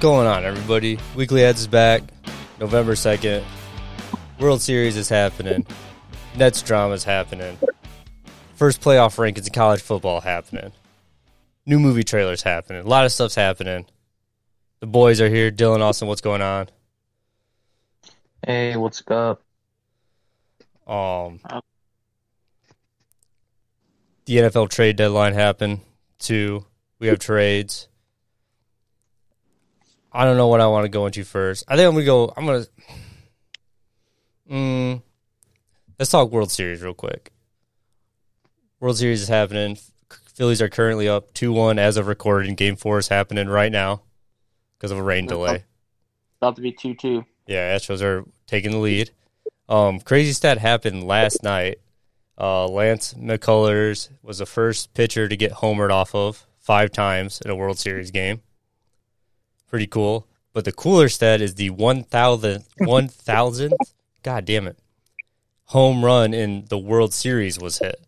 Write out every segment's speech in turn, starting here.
going on, everybody? Weekly Ads is back. November 2nd. World Series is happening. Nets drama is happening. First playoff rankings in college football happening. New movie trailers happening. A lot of stuff's happening. The boys are here. Dylan, Austin, what's going on? Hey, what's up? Um, the NFL trade deadline happened too. We have trades. I don't know what I want to go into first. I think I'm gonna go. I'm gonna. Mm, let's talk World Series real quick. World Series is happening. Phillies are currently up two one as of recording. Game four is happening right now because of a rain delay. About to be two two. Yeah, Astros are taking the lead. Um, crazy stat happened last night. Uh, Lance McCullers was the first pitcher to get homered off of five times in a World Series game. Pretty cool. But the cooler stat is the 1,000th, 1,000th, god damn it, home run in the World Series was hit.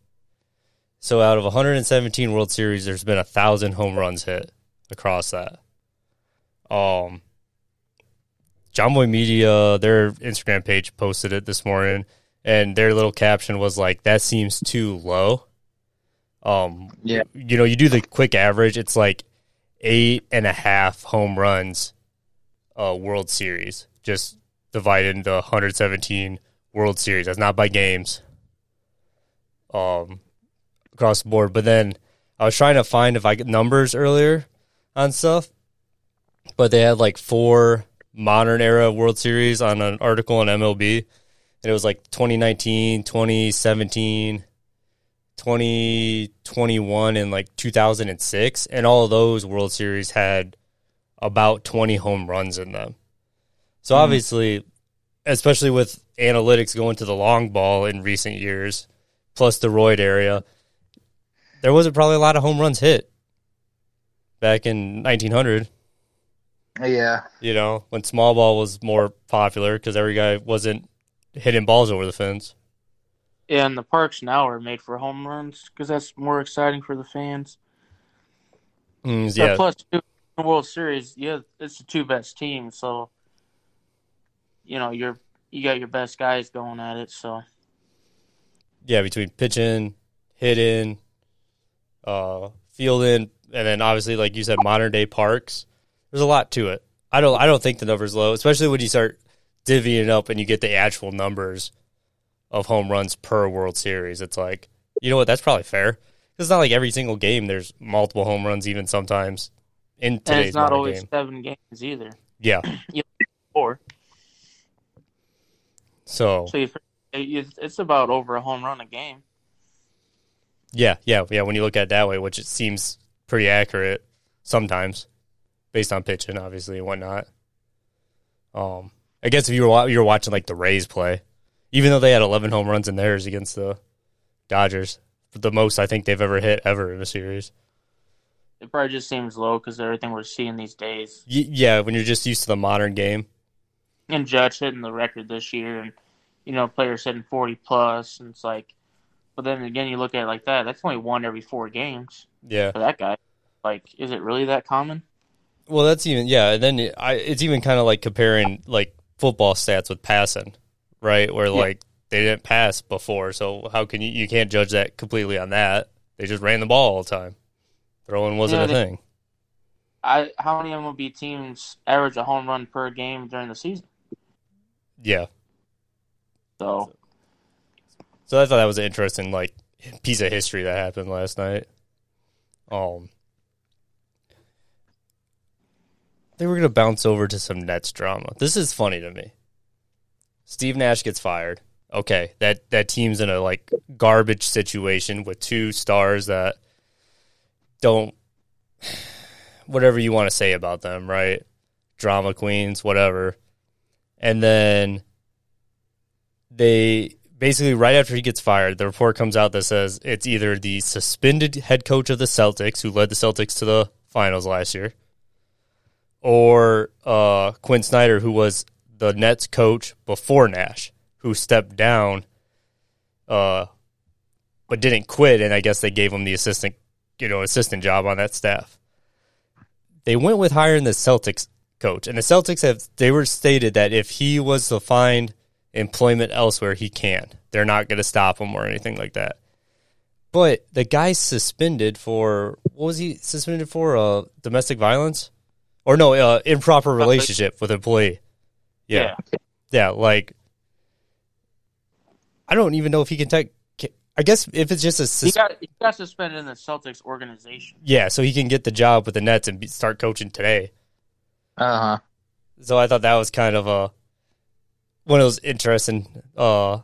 So out of 117 World Series, there's been a thousand home runs hit across that. Um, Jomboy Media, their Instagram page posted it this morning, and their little caption was like, "That seems too low." Um, Yeah. you know, you do the quick average, it's like eight and a half home runs, uh, World Series, just divided into 117 World Series. That's not by games. Um, across the board. But then I was trying to find if I get numbers earlier on stuff, but they had like four modern era World Series on an article on MLB, and it was like 2019, 2017, 2021, and like 2006, and all of those World Series had about 20 home runs in them. So mm-hmm. obviously, especially with analytics going to the long ball in recent years, plus the roid area, there wasn't probably a lot of home runs hit back in 1900 Yeah. you know, when small ball was more popular because every guy wasn't hitting balls over the fence. Yeah, and the parks now are made for home runs because that's more exciting for the fans. Mm, yeah, plus, too, the World Series, yeah, it's the two best teams, so you know you're you got your best guys going at it. So yeah, between pitching, hitting, uh, fielding, and then obviously, like you said, modern day parks. There's a lot to it. I don't, I don't think the number's low, especially when you start divvying it up and you get the actual numbers of home runs per World Series. It's like, you know what? That's probably fair. It's not like every single game there's multiple home runs, even sometimes in and today's it's not always game. seven games either. Yeah. Four, So so you, it's about over a home run a game. Yeah, yeah, yeah. When you look at it that way, which it seems pretty accurate sometimes, based on pitching, obviously and whatnot. Um, I guess if you were you were watching like the Rays play, even though they had 11 home runs in theirs against the Dodgers, the most I think they've ever hit ever in a series. It probably just seems low because everything we're seeing these days. Y- yeah, when you're just used to the modern game. And Judge hitting the record this year, and you know players hitting forty plus, and it's like, but then again you look at it like that. That's only one every four games Yeah. for that guy. Like, is it really that common? Well, that's even yeah. And then it, I, it's even kind of like comparing like football stats with passing, right? Where like they didn't pass before, so how can you you can't judge that completely on that? They just ran the ball all the time. Throwing wasn't Yeah, a they- thing. I how many MLB teams average a home run per game during the season? Yeah. So So I thought that was an interesting like piece of history that happened last night. Um, I think we're gonna bounce over to some Nets drama. This is funny to me. Steve Nash gets fired. Okay, that that team's in a like garbage situation with two stars that don't whatever you want to say about them, right? Drama queens, whatever. And then they basically right after he gets fired, the report comes out that says it's either the suspended head coach of the Celtics who led the Celtics to the finals last year, or uh, Quin Snyder who was the Nets coach before Nash, who stepped down, uh, but didn't quit, and I guess they gave him the assistant, you know, assistant job on that staff. They went with hiring the Celtics coach. And the Celtics have they were stated that if he was to find employment elsewhere, he can. They're not going to stop him or anything like that. But the guy's suspended for what was he suspended for? Uh, domestic violence, or no, uh, improper relationship with employee. Yeah, yeah, yeah like I don't even know if he can take. I guess if it's just a sus- he, got, he got suspended in the Celtics organization. Yeah, so he can get the job with the Nets and be, start coaching today. Uh huh. So I thought that was kind of a one of those interesting uh,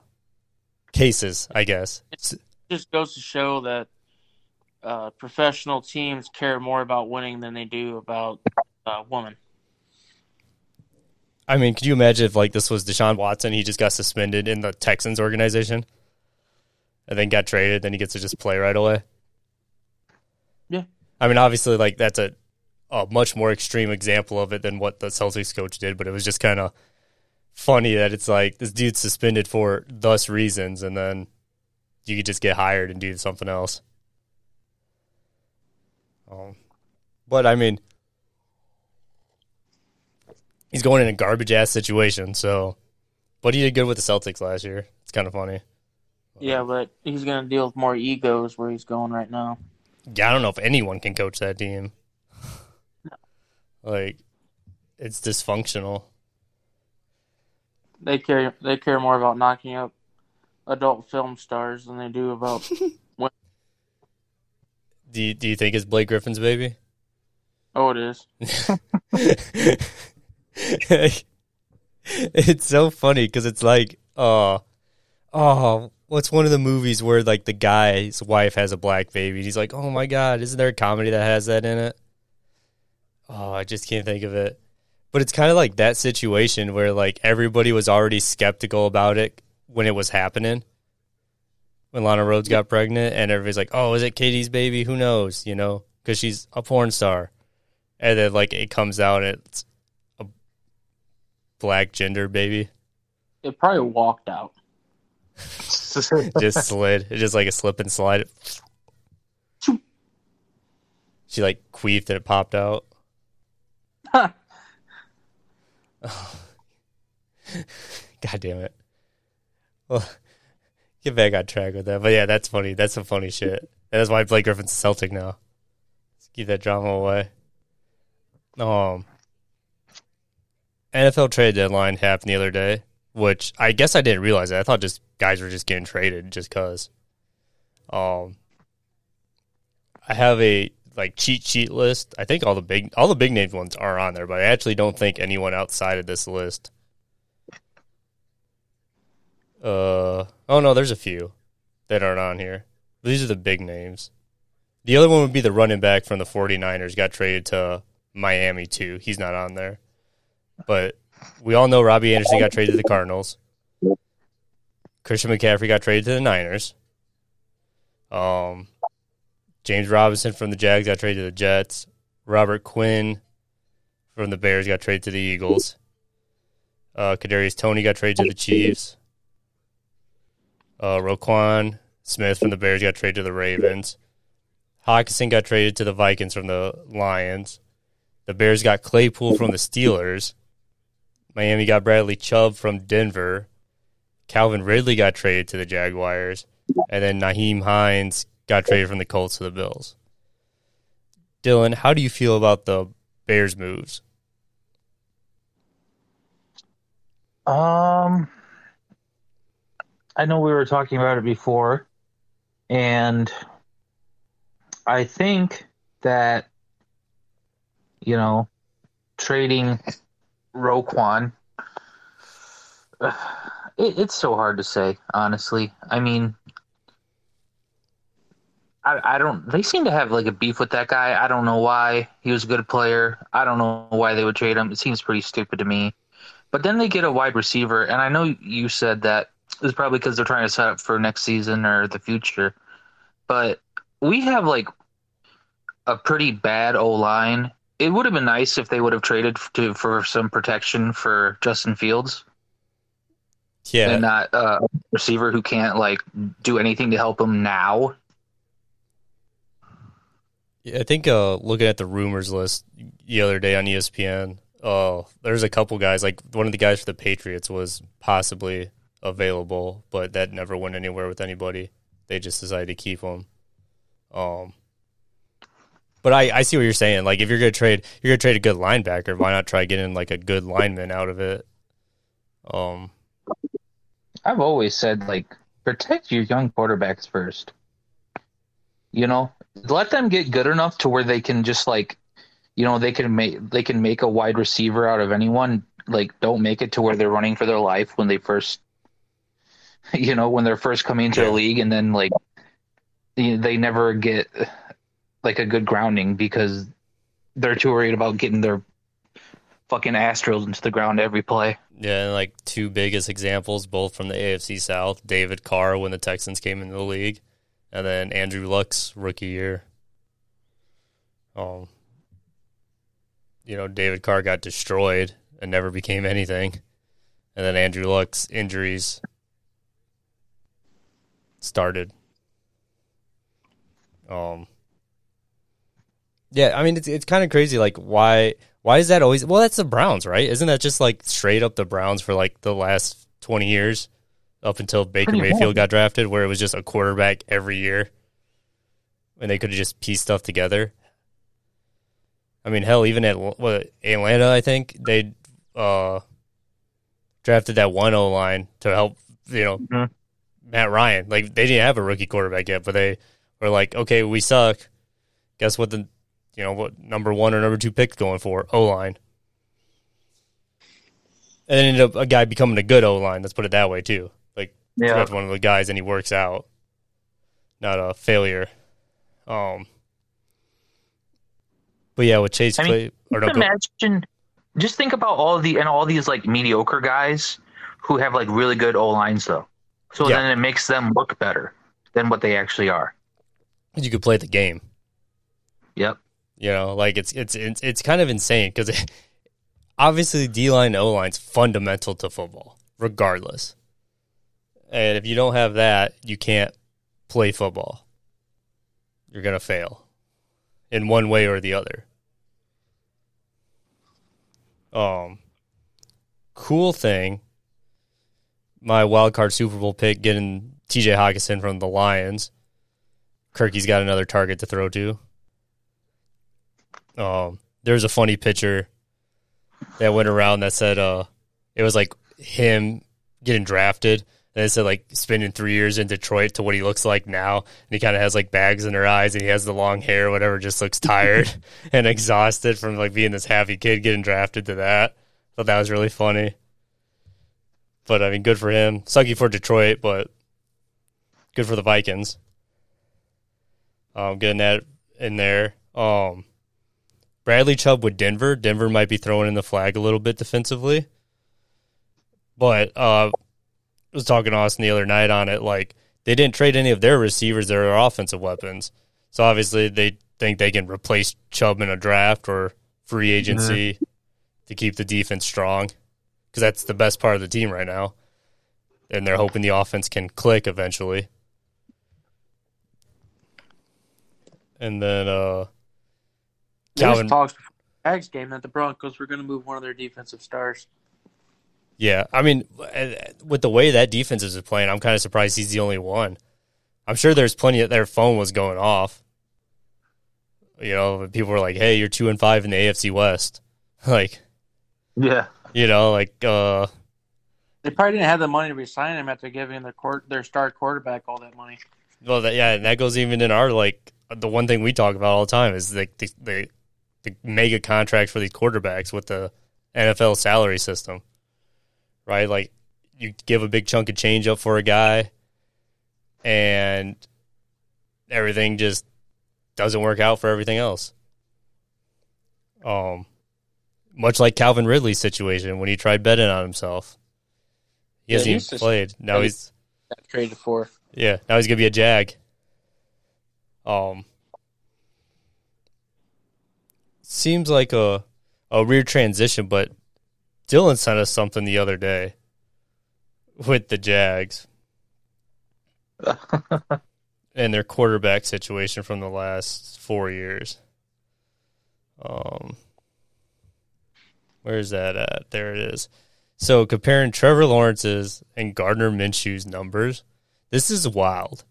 cases, I guess. It just goes to show that uh, professional teams care more about winning than they do about uh, women. I mean, could you imagine if like this was Deshaun Watson? He just got suspended in the Texans organization, and then got traded. Then he gets to just play right away. Yeah, I mean, obviously, like that's a a much more extreme example of it than what the Celtics coach did, but it was just kind of funny that it's like this dude's suspended for thus reasons, and then you could just get hired and do something else. Um, but I mean, he's going in a garbage ass situation. So, but he did good with the Celtics last year. It's kind of funny. Yeah, but he's going to deal with more egos where he's going right now. Yeah, I don't know if anyone can coach that team. Like, it's dysfunctional. They care. They care more about knocking up adult film stars than they do about. do you, Do you think it's Blake Griffin's baby? Oh, it is. it's so funny because it's like, oh, oh, what's one of the movies where like the guy's wife has a black baby? And He's like, oh my god, isn't there a comedy that has that in it? Oh, I just can't think of it. But it's kind of like that situation where like everybody was already skeptical about it when it was happening. When Lana Rhoades got pregnant, and everybody's like, "Oh, is it KD's baby? Who knows?" You know, because she's a porn star. And then like it comes out, and it's black gender baby. It probably walked out. just slid. It's just like a slip and slide. she like queefed and it popped out. God damn it. Well, get back on track with that. But yeah, that's funny. That's some funny shit. And that's why Blake Griffin's Celtic now. Let's keep that drama away. Um, NFL trade deadline happened the other day, which I guess I didn't realize it. I thought just guys were just getting traded just cause. Um, I have a like cheat sheet list. I think all the big all the big named ones are on there, but I actually don't think anyone outside of this list. Uh oh no, there's a few that aren't on here. These are the big names. The other one would be the running back from the 49ers got traded to Miami too. He's not on there. But we all know Robbie Anderson got traded to the Cardinals. Christian McCaffrey got traded to the Niners. Um James Robinson from the Jags got traded to the Jets. Robert Quinn from the Bears got traded to the Eagles. Uh, Kadarius Toney got traded to the Chiefs. Uh, Roquan Smith from the Bears got traded to the Ravens. Hockenson got traded to the Vikings from the Lions. The Bears got Claypool from the Steelers. Miami got Bradley Chubb from Denver. Calvin Ridley got traded to the Jaguars. And then Nyheim Hines got traded from the Colts to the Bills. Dylan, how do you feel about the Bears moves? Um, I know we were talking about it before, and I think that you know trading Roquan. It, it's so hard to say, honestly. I mean, I, I don't. They seem to have like a beef with that guy. I don't know why. He was a good player. I don't know why they would trade him. It seems pretty stupid to me. But then they get a wide receiver, and I know you said that probably because they're trying to set up for next season or the future. But we have like a pretty bad O line. It would have been nice if they would have traded to for some protection for Justin Fields. Yeah, and not uh, a receiver who can't like do anything to help him now. Yeah, I think uh, looking at the rumors list the other day on ESPN, uh, there's a couple guys like one of the guys for the Patriots was possibly available, but that never went anywhere with anybody. They just decided to keep him. Um, but I, I see what you're saying. Like if you're gonna trade, you're gonna trade a good linebacker. Why not try getting like a good lineman out of it? Um, I've always said like protect your young quarterbacks first. You know, let them get good enough to where they can just like, you know, they can make they can make a wide receiver out of anyone. Like, don't make it to where they're running for their life when they first, you know, when they're first coming into Yeah. the league, and then like, they never get like a good grounding because they're too worried about getting their fucking drilled into the ground every play. yeah, and like two biggest examples, both from the AFC South. David Carr when the Texans came into the league, and then Andrew Luck's rookie year. Um, you know, David Carr got destroyed and never became anything, and then Andrew Luck's injuries started. Um, yeah, I mean it's it's kind of crazy. Like why why is that always? Well, that's the Browns, right? Isn't that just like straight up the Browns for like the last twenty years, up until Baker Pretty Mayfield much. got drafted, where it was just a quarterback every year, and they could have just pieced stuff together. I mean, hell, even at what Atlanta, I think they uh, drafted that one O line to help you know Mhm. Matt Ryan. Like they didn't have a rookie quarterback yet, but they were like, okay, we suck. Guess what the you know what number one or number two pick going for O line, and then ended up a guy becoming a good O line. Let's put it that way too. Like Yeah. one of the guys and he works out, not a failure. Um, but yeah, with Chase I mean, Clay or no, Just go- imagine, just think about all the and all these like mediocre guys who have like really good O lines though. So Yeah. then it makes them look better than what they actually are. you could play the game. Yep. You know, like it's it's it's, it's kind of insane because obviously D line O line's fundamental to football, regardless. And if you don't have that, you can't play football. You're gonna fail in one way or the other. Um, cool thing. My wild card Super Bowl pick getting T.J. Hockenson from the Lions. Kirky's got another target to throw to. Um, there's a funny picture that went around that said uh it was like him getting drafted and it said like spending three years in Detroit to what he looks like now and he kind of has like bags in her eyes and he has the long hair whatever just looks tired and exhausted from like being this happy kid getting drafted to that. Thought that was really funny. But I mean good for him. Sucky for Detroit but good for the Vikings. Um getting that in there. Um Bradley Chubb with Denver. Denver might be throwing in the flag a little bit defensively. But uh, I was talking to Austin the other night on it. Like, they didn't trade any of their receivers, their offensive weapons. So obviously, they think they can replace Chubb in a draft or free agency to keep the defense strong because that's the best part of the team right now. And they're hoping the offense can click eventually. And then, uh, There Calvin- talks before the Jags game that the Broncos were going to move one of their defensive stars. Yeah, I mean, with the way that defense is playing, I'm kind of surprised he's the only one. I'm sure there's plenty of their phone was going off. You know, people were like, "Hey, you're two and five in the AFC West." like, Yeah. you know, like, uh, They probably didn't have the money to resign him after giving their court, their star quarterback all that money. well, that, yeah, and that goes even in our like the one thing we talk about all the time is like the, the the mega contract for these quarterbacks with the NFL salary system, right? Like, you give a big chunk of change up for a guy, and everything just doesn't work out for everything else. Um, much like Calvin Ridley's situation when he tried betting on himself. He Yeah, hasn't he's even just- played. Now he's Got traded for. yeah, now he's gonna be a jag. Um, seems like a a weird transition, but Dylan sent us something the other day with the Jags and their quarterback situation from the last four years. Um, Where is that at? There it is. So comparing Trevor Lawrence's and Gardner Minshew's numbers, this is wild.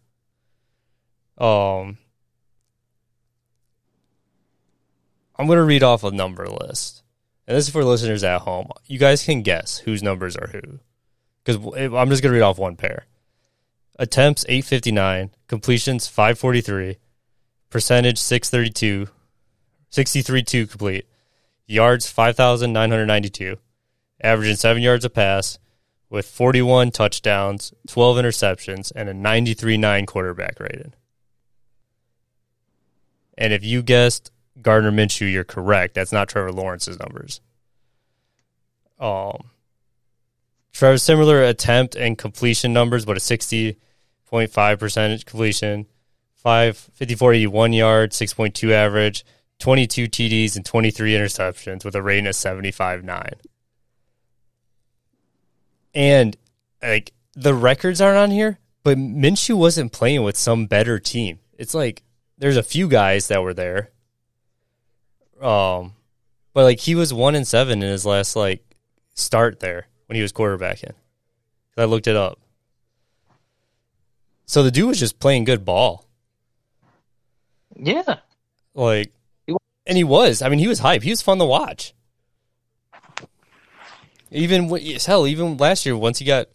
Um, I'm going to read off a number list. And this is for listeners at home. You guys can guess whose numbers are who. Because I'm just going to read off one pair. Attempts 859, completions 543, percentage 632, 63 complete, yards 5,992, averaging seven yards a pass, with 41 touchdowns, 12 interceptions, and a 93.9 quarterback rating. And if you guessed Gardner Minshew, you're correct. That's not Trevor Lawrence's numbers. Um, Trevor similar attempt and completion numbers, but a 60.5 percentage completion, 5 5481 yards, 6.2 average, 22 TDs and 23 interceptions with a rating of 75.9. And like the records aren't on here, but Minshew wasn't playing with some better team. It's like there's a few guys that were there um, but like he was one and seven in his last like start there when he was quarterbacking. I looked it up. So the dude was just playing good ball. Yeah. Like, and he was. I mean, he was hype. He was fun to watch. Even hell, even last year, once he got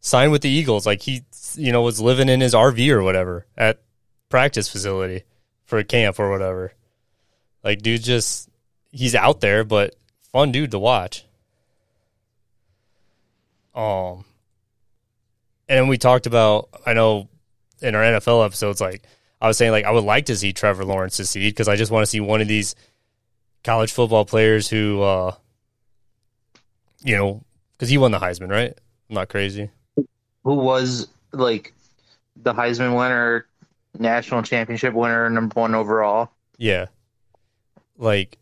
signed with the Eagles, like he, you know, was living in his RV or whatever at practice facility for a camp or whatever. Like, dude, just he's out there, but fun dude to watch. Um, and then we talked about. I know in our NFL episodes, like I was saying, like I would like to see Trevor Lawrence succeed because I just want to see one of these college football players who, uh, you know, because he won the Heisman, right? I'm not crazy. Who was like the Heisman winner, national championship winner, number one overall? Yeah like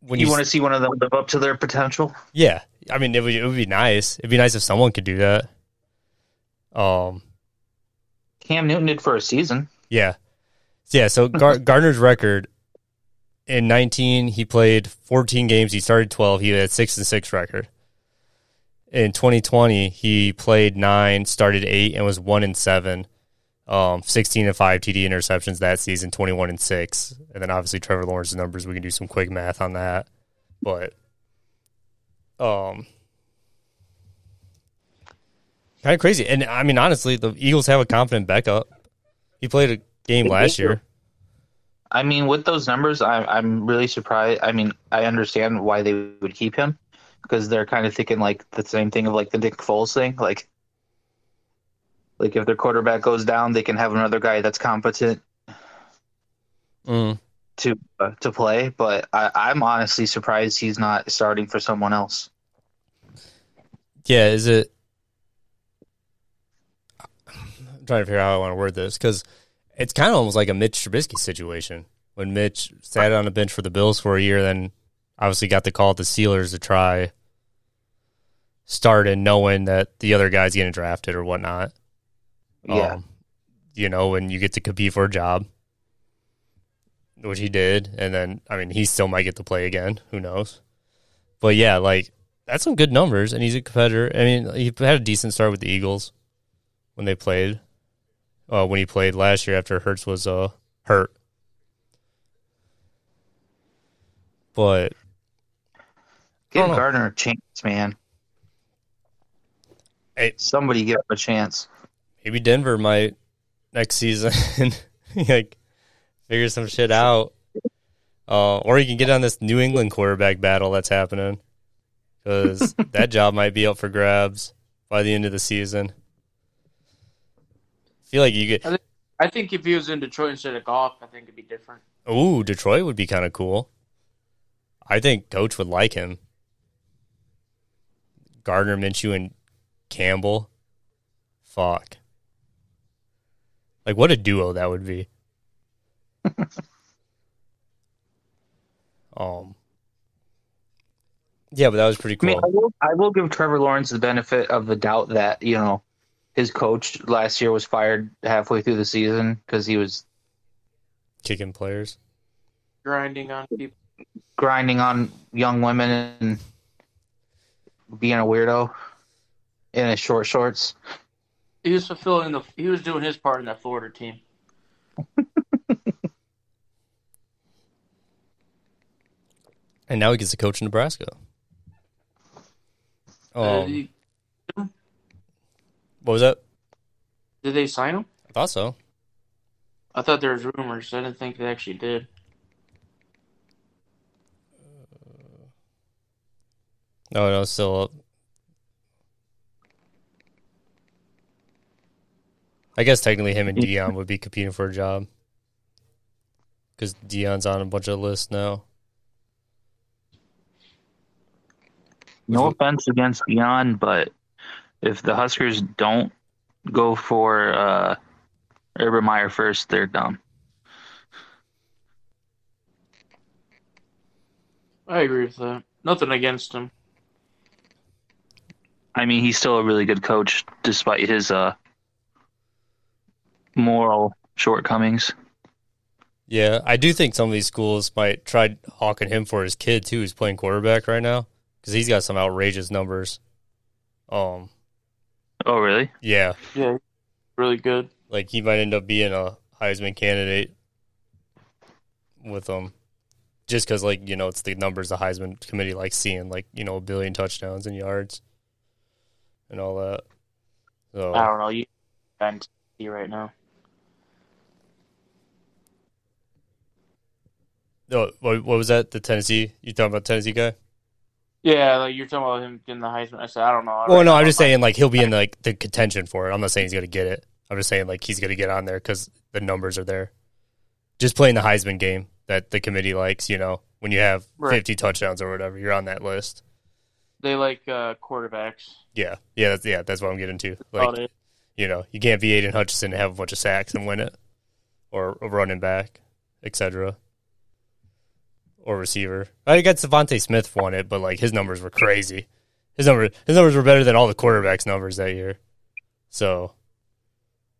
when you, you want to see one of them live up to their potential. Yeah, I mean it would it would be nice. It'd be nice if someone could do that. Um, Cam Newton did for a season. Yeah, yeah. So Gar- Gardner's record in 19, he played 14 games. He started 12. He had six and six record. In 2020, he played nine, started eight, and was one and seven um, 16 and 5 TD interceptions that season, 21 and 6. And then obviously Trevor Lawrence's numbers, we can do some quick math on that. But um kind of crazy. And I mean honestly, the Eagles have a confident backup. He played a game last year. I mean, with those numbers, I'm I'm really surprised. I mean, I understand why they would keep him because they're kind of thinking like the same thing of like the Nick Foles thing. Like like if their quarterback goes down, they can have another guy that's competent mm. to uh, to play. But I, I'm honestly surprised he's not starting for someone else. Yeah, is it? I'm trying to figure out how I want to word this because it's kind of almost like a Mitch Trubisky situation when Mitch sat on the bench for the Bills for a year, then obviously got the call at the Steelers to try start and knowing that the other guy's getting drafted or whatnot. Yeah. Um, you know, and you get to compete for a job, which he did. And then, I mean, he still might get to play again. Who knows? But yeah, like, that's some good numbers, and he's a competitor. I mean, he had a decent start with the Eagles when they played. Uh, when he played last year after Hurts was uh, hurt. But give Gardner a chance, man. Hey, somebody give him a chance maybe Denver might next season like figure some shit out. Uh, or you can get on this New England quarterback battle that's happening because that job might be up for grabs by the end of the season. I feel like you get. I think, I think if he was in Detroit instead of golf, I think it'd be different. Ooh, Detroit would be kind of cool. I think Coach would like him. Gardner Minshew and Campbell. Fuck. Like what a duo that would be. um Yeah, but that was pretty cool. I, mean, I, will, I will give Trevor Lawrence the benefit of the doubt that, you know, his coach last year was fired halfway through the season because he was kicking players, grinding on people, grinding on young women, and being a weirdo in his short shorts. He was fulfilling the. He was doing his part in that Florida team. And now he gets to coach in Nebraska. Oh, Um, what was that? did they sign him? I thought so. I thought there was rumors. I didn't think they actually did. No, no, it's still up. I guess technically him and Deion would be competing for a job because Deion's on a bunch of lists now. No Which offense against Deion, but if the Huskers don't go for uh, Urban Meyer first, they're dumb. I agree with that. Nothing against him. I mean, he's still a really good coach despite his uh, moral shortcomings. Yeah, I do think some of these schools might try hawking him for his kid too, who's playing quarterback right now because he's got some outrageous numbers. Um, Oh, really? yeah, Yeah, really good. like he might end up being a Heisman candidate with them, just because like you know it's the numbers the Heisman committee likes seeing, like you know a billion touchdowns and yards and all that. So I don't know. You can see right now. Oh, what, what was that? The Tennessee? You talking about Tennessee guy? Yeah, like you're talking about him getting the Heisman. I said I don't know. Well, no, I'm just saying like he'll be in like the contention for it. I'm not saying he's gonna get it. I'm just saying like he's gonna get on there because the numbers are there. Just playing the Heisman game that the committee likes, you know, when you have Right. 50 touchdowns or whatever, you're on that list. they like uh, quarterbacks. Yeah, yeah, that's, yeah. That's what I'm getting to. Like, you know, you can't be Aidan Hutchinson and have a bunch of sacks and win it, or a running back, etc. Or receiver. I guess DeVonta Smith won it, but like his numbers were crazy. His number, his numbers were better than all the quarterbacks' numbers that year. So,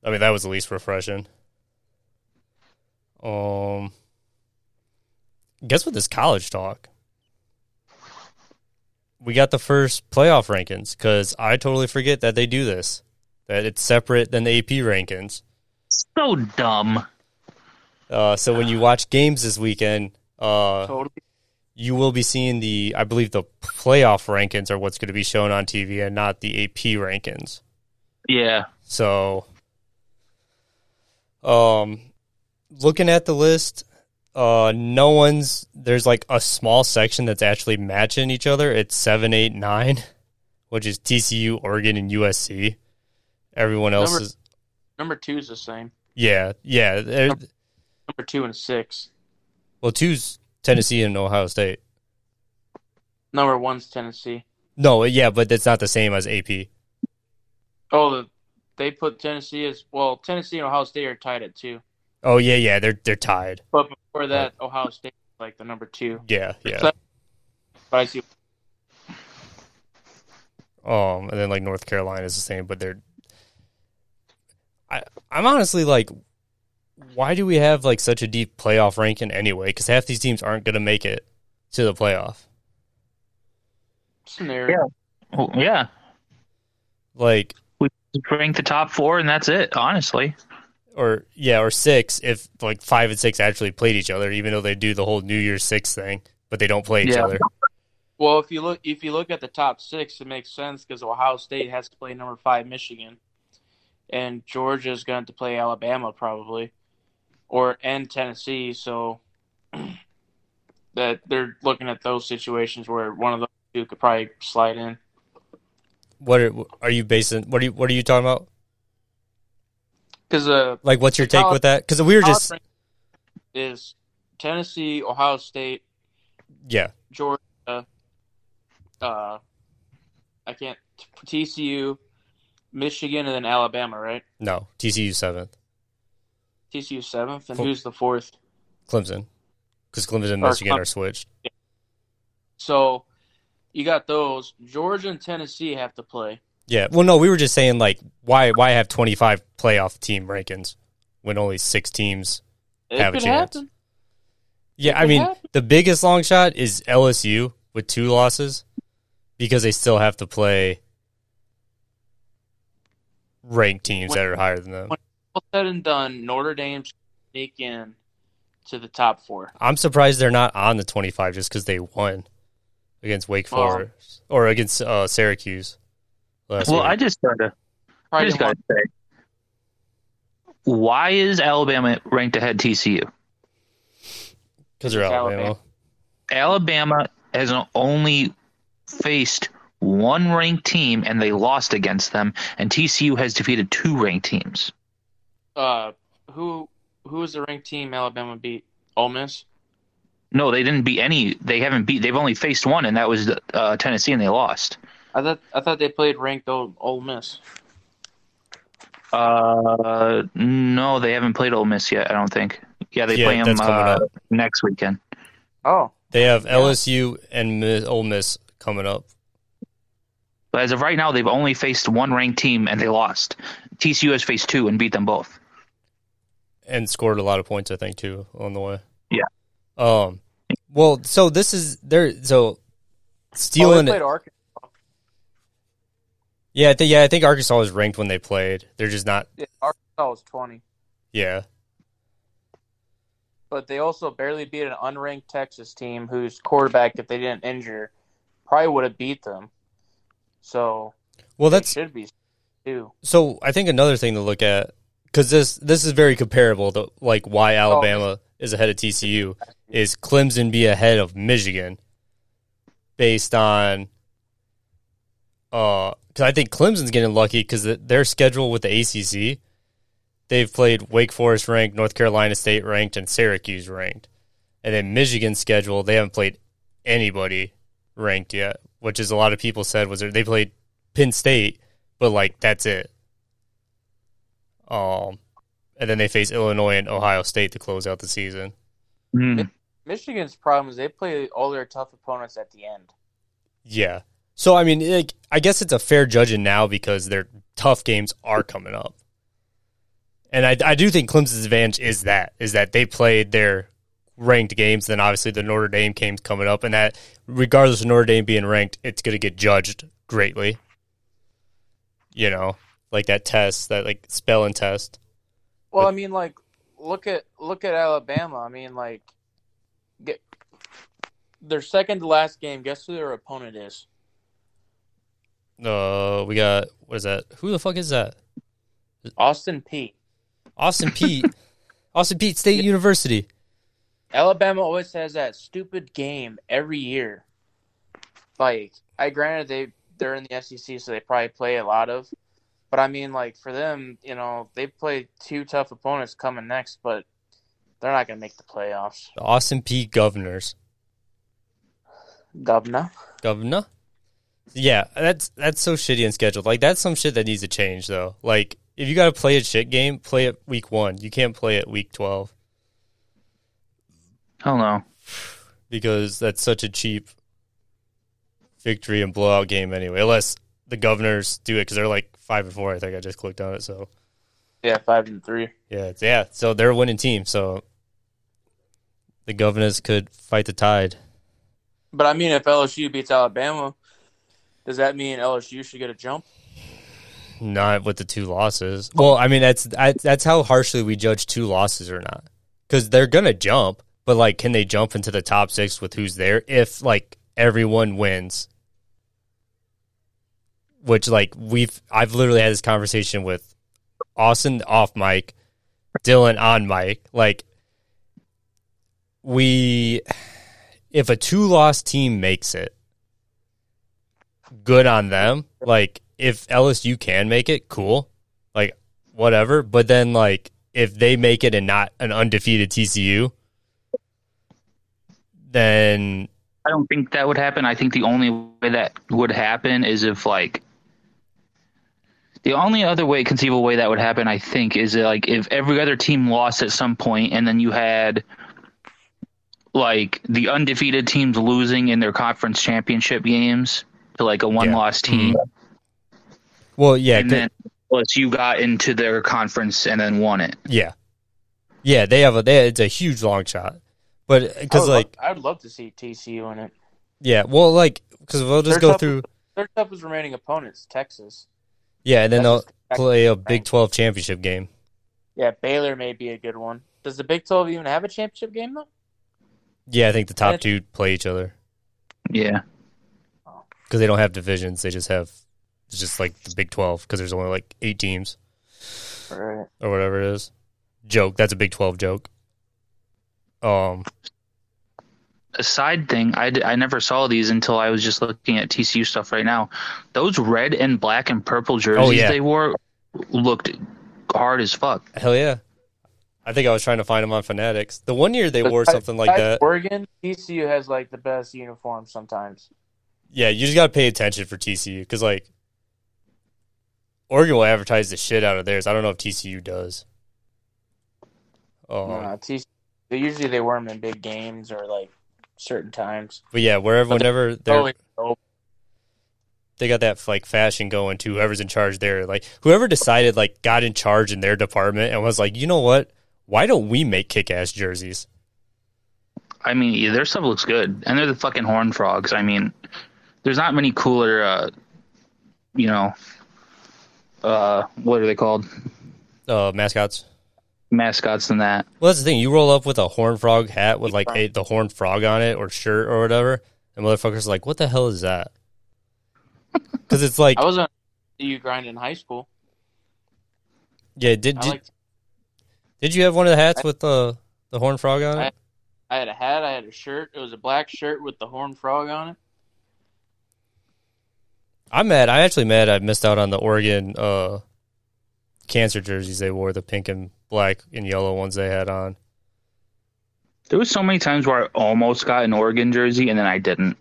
I mean, that was the least refreshing. Um, guess what? This college talk. We got the first playoff rankings because I totally forget that they do this. That it's separate than the AP rankings. So dumb. Uh, so when you watch games this weekend, uh, Totally. you will be seeing the, I believe the playoff rankings are what's going to be shown on TV and not the AP rankings. Yeah. So, um, looking at the list, uh, no one's there's like a small section that's actually matching each other. It's seven, eight, nine, which is TCU, Oregon, and USC. Everyone else Number- is Number two is the same. yeah, yeah. they're- Number two and six. Well, two's Tennessee and Ohio State. Number one's Tennessee. No, yeah, but that's not the same as AP. Oh, the, they put Tennessee as well. Tennessee and Ohio State are tied at two. Oh yeah, yeah, they're they're tied. But before that, Ohio State like the number two. Yeah, yeah. So- But I see. Um, and then like North Carolina is the same, but they're. I I'm honestly like, why do we have like such a deep playoff ranking anyway? Because half these teams aren't going to make it to the playoff. It's in there. Yeah. Well, yeah. Like, Just rank the top four, and that's it. Honestly. or yeah, or six if like five and six actually played each other, even though they do the whole New Year's Six thing, but they don't play each Yeah. other. Well, if you look if you look at the top six, it makes sense because Ohio State has to play number five Michigan, and Georgia's going to play Alabama probably, or and Tennessee. So that they're looking at those situations where one of those two could probably slide in. What are, are you basing? What are you What are you talking about? Because uh, Like, what's your take college- with that? Because we were just is Tennessee, Ohio State, yeah, Georgia. Uh, I can't TCU, Michigan, and then Alabama, right? no TCU seventh, TCU seventh, and Four- who's the fourth? Clemson, because Clemson and Michigan are switched. So you got those. Georgia and Tennessee have to play. Yeah. Well, no, we were just saying like why why have 25 playoff team rankings when only 6 teams It have a chance. happen. Yeah, It I mean, happen. the biggest long shot is LSU with two losses. because they still have to play ranked teams that are higher than them. All said and done, Notre Dame sneak in to the top four. I'm surprised they're not on the 25 just because they won against Wake Oh. Forest or against uh, Syracuse. Last Well, week. I just gotta, I just gotta say, why is Alabama ranked ahead TCU? because they're Alabama. Alabama. Alabama has only faced one ranked team and they lost against them, and TCU has defeated two ranked teams. Uh, who who was the ranked team Alabama beat? Ole Miss. No, they didn't beat any. They haven't beat. They've only faced one, and that was uh, Tennessee, and they lost. I thought I thought they played ranked Ole, Ole Miss. Uh, no, they haven't played Ole Miss yet. I don't think. Yeah, they Yeah, play them uh, next weekend. Oh, They have LSU and Mi- Ole Miss coming up. But as of right now, they've only faced one ranked team, and they lost. TCU has faced two and beat them both. And scored a lot of points, I think, too, on the way. Yeah. Um. Well, so this is they're so oh they stealing. played Arkansas. yeah, I think yeah, I think Arkansas was ranked when they played. They're just not. Yeah, Arkansas was twenty, Yeah, but they also barely beat an unranked Texas team whose quarterback, if they didn't injure, probably would have beat them. So well, that should be too. so. I think another thing to look at because this this is very comparable to like why Alabama is ahead of TCU is Clemson be ahead of Michigan based on. Uh, because I think Clemson's getting lucky because their schedule with the ACC, they've played Wake Forest ranked, North Carolina State ranked, and Syracuse ranked, and then Michigan's schedule they haven't played anybody ranked yet, which is a lot of people said was they played Penn State, but like that's it. Um, and then they face Illinois and Ohio State to close out the season. Mm. Michigan's problem is they play all their tough opponents at the end. Yeah. So I mean, like, I guess it's a fair judging now because their tough games are coming up, and I, I do think Clemson's advantage is that is that they played their ranked games. Then obviously the Notre Dame game's coming up, and that regardless of Notre Dame being ranked, it's going to get judged greatly. You know, like that test, that like spelling test. Well, But- I mean, like, look at look at Alabama. I mean, like, get their second to last game. Guess who their opponent is? Uh, we got what is that? Who the fuck is that? Austin Peay. Austin Peay. Austin Peay State University. Alabama always has that stupid game every year. Like, I granted they they're in the SEC, so they probably play a lot of. But I mean, like for them, you know, they play two tough opponents coming next, but they're not going to make the playoffs. The Austin Peay Governors. Governor. Governor. Yeah, that's that's so shitty and scheduled. Like that's some shit that needs to change though. Like if you got to play a shit game, play it week one. You can't play it week twelve Hell no. because that's such a cheap victory and blowout game anyway. Unless the Governors do it because they're like five and four. I think I just clicked on it. So Yeah, five and three. yeah, it's, yeah. So they're a winning team. So the Governors could fight the tide. But I mean, if LSU beats Alabama, does that mean LSU should get a jump? Not with the two losses. Well, I mean that's I, that's how harshly we judge two losses or not, because they're gonna jump, but like, can they jump into the top six with who's there if like everyone wins? Which like we've I've literally had this conversation with Austin off mic, Dylan on mic. Like we, if a two loss team makes it, good on them. Like if LSU can make it, cool. Like whatever. But then like if they make it and not an undefeated TCU, then I don't think that would happen. I think the only way that would happen is if like the only other way conceivable way that would happen, I think, is like if every other team lost at some point, and then you had like the undefeated teams losing in their conference championship games to like a one-loss team, mm-hmm. well, yeah, and then plus you got into their conference and then won it. yeah, yeah. They have a they it's a huge long shot, but because like love, I would love to see TCU in it. Yeah, well, like because we'll just Their go tough- through. Their toughest remaining opponents, Texas. Yeah, and then That's they'll play a Big Twelve championship game. Yeah, Baylor may be a good one. Does the Big 12 even have a championship game though? Yeah, I think the top And- two play each other Yeah. because they don't have divisions. They just have it's just like the Big Twelve because there's only like eight teams Right. or whatever it is. Joke. That's a Big Twelve joke. Um. A side thing, I, d- I never saw these until I was just looking at TCU stuff right now. Those red and black and purple jerseys Oh, yeah. they wore looked hard as fuck. Hell yeah. I think I was trying to find them on Fanatics. The one year they wore Besides- something like besides that. Oregon, TCU has like the best uniforms sometimes. Yeah, you just got to pay attention for TCU because, like, Oregon will advertise the shit out of theirs. I don't know if TCU does. Um, Uh, TCU, usually they wear them in big games or like certain times. but yeah, wherever, whenever they're, oh, they got that like fashion going to whoever's in charge there. Like, whoever decided, like, got in charge in their department and was like, you know what? Why don't we make kick ass jerseys? I mean, yeah, their stuff looks good, and they're the fucking horn frogs. I mean, there's not many cooler, uh, you know, uh, what are they called? Uh, mascots. Mascots than that. Well, that's the thing. You roll up with a horn frog hat with like a, the horn frog on it or shirt or whatever, and motherfuckers are like, "What the hell is that?" Because it's like, I was on you grind in high school. yeah. Did I did, like did you have one of the hats with the the horn frog on it? I had a hat, I had a shirt. It was a black shirt with the horn frog on it. I'm mad. I actually mad. I missed out on the Oregon uh, cancer jerseys they wore, the pink and black and yellow ones they had on. There was so many times where I almost got an Oregon jersey, and then I didn't.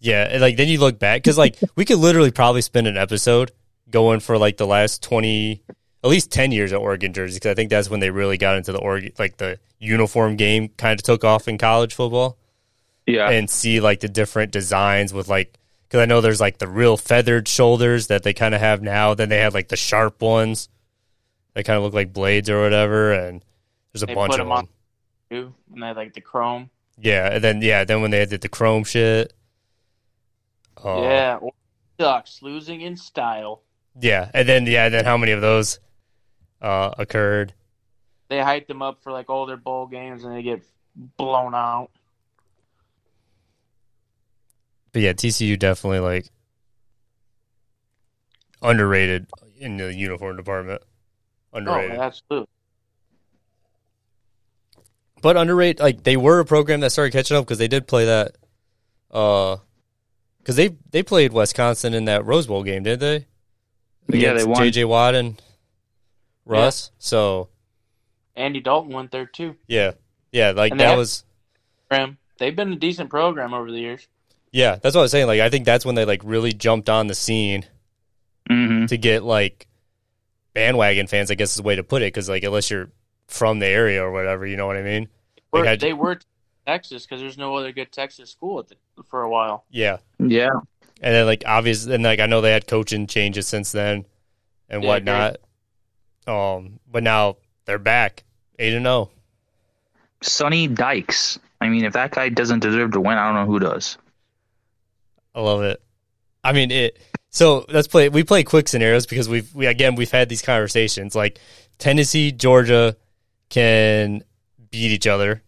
Yeah, and, like then you look back because like we could literally probably spend an episode going for like the last twenty, at least ten years of Oregon jerseys because I think that's when they really got into the Oregon like the uniform game kind of took off in college football Yeah, and see like the different designs with like because I know there's like the real feathered shoulders that they kind of have now. Then they had like the sharp ones that kind of look like blades or whatever, and there's a They bunch of 'em them. on- Too, and they had like the chrome. Yeah, and then yeah, then when they did the chrome shit. Oh, Yeah, Ducks losing in style. Yeah, and then yeah, then how many of those uh, occurred? They hyped them up for like all their bowl games, and they get blown out. But yeah, TCU definitely like underrated in the uniform department. Oh, Underrated, absolutely. but underrated. Like they were a program that started catching up because they did play that. Uh, because they they played Wisconsin in that Rose Bowl game, did they? Yeah, they won. JJ Watt and Russ. So Andy Dalton went there too. yeah, yeah, like And that was. Program. They've been a decent program over the years. Yeah, that's what I was saying. Like, I think that's when they like really jumped on the scene hmm to get like bandwagon fans. I guess is the way to put it. Because like, unless you're from the area or whatever, you know what I mean? Like, Were- I- they were Texas because there's no other good Texas school at the, for a while. Yeah, yeah. and then like obviously, and like I know they had coaching changes since then and Yeah, whatnot. Um, but now they're back eight and oh. zero. Sonny Dykes. I mean, if that guy doesn't deserve to win, I don't know who does. I love it. I mean it. So let's play. We play quick scenarios because we've we again we've had these conversations. Like Tennessee, Georgia can beat each other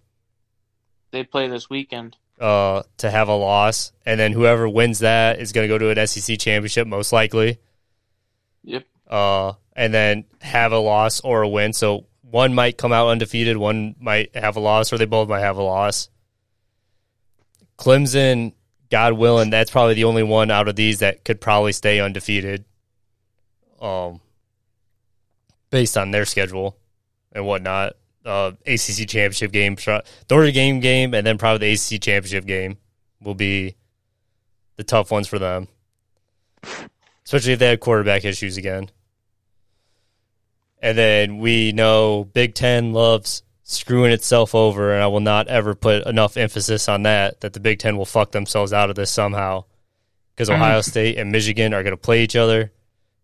They play this weekend. uh, to have a loss, and then whoever wins that is going to go to an SEC championship most likely. Yep. Uh, and then have a loss or a win. So one might come out undefeated, one might have a loss, or they both might have a loss. Clemson, God willing, that's probably the only one out of these that could probably stay undefeated. Um, based on their schedule and whatnot. Uh, ACC championship game, the Notre game, and then probably the ACC championship game will be the tough ones for them, especially if they had quarterback issues again. And then we know Big Ten loves screwing itself over, and I will not ever put enough emphasis on that. That the Big Ten will fuck themselves out of this somehow, because Ohio State and Michigan are going to play each other,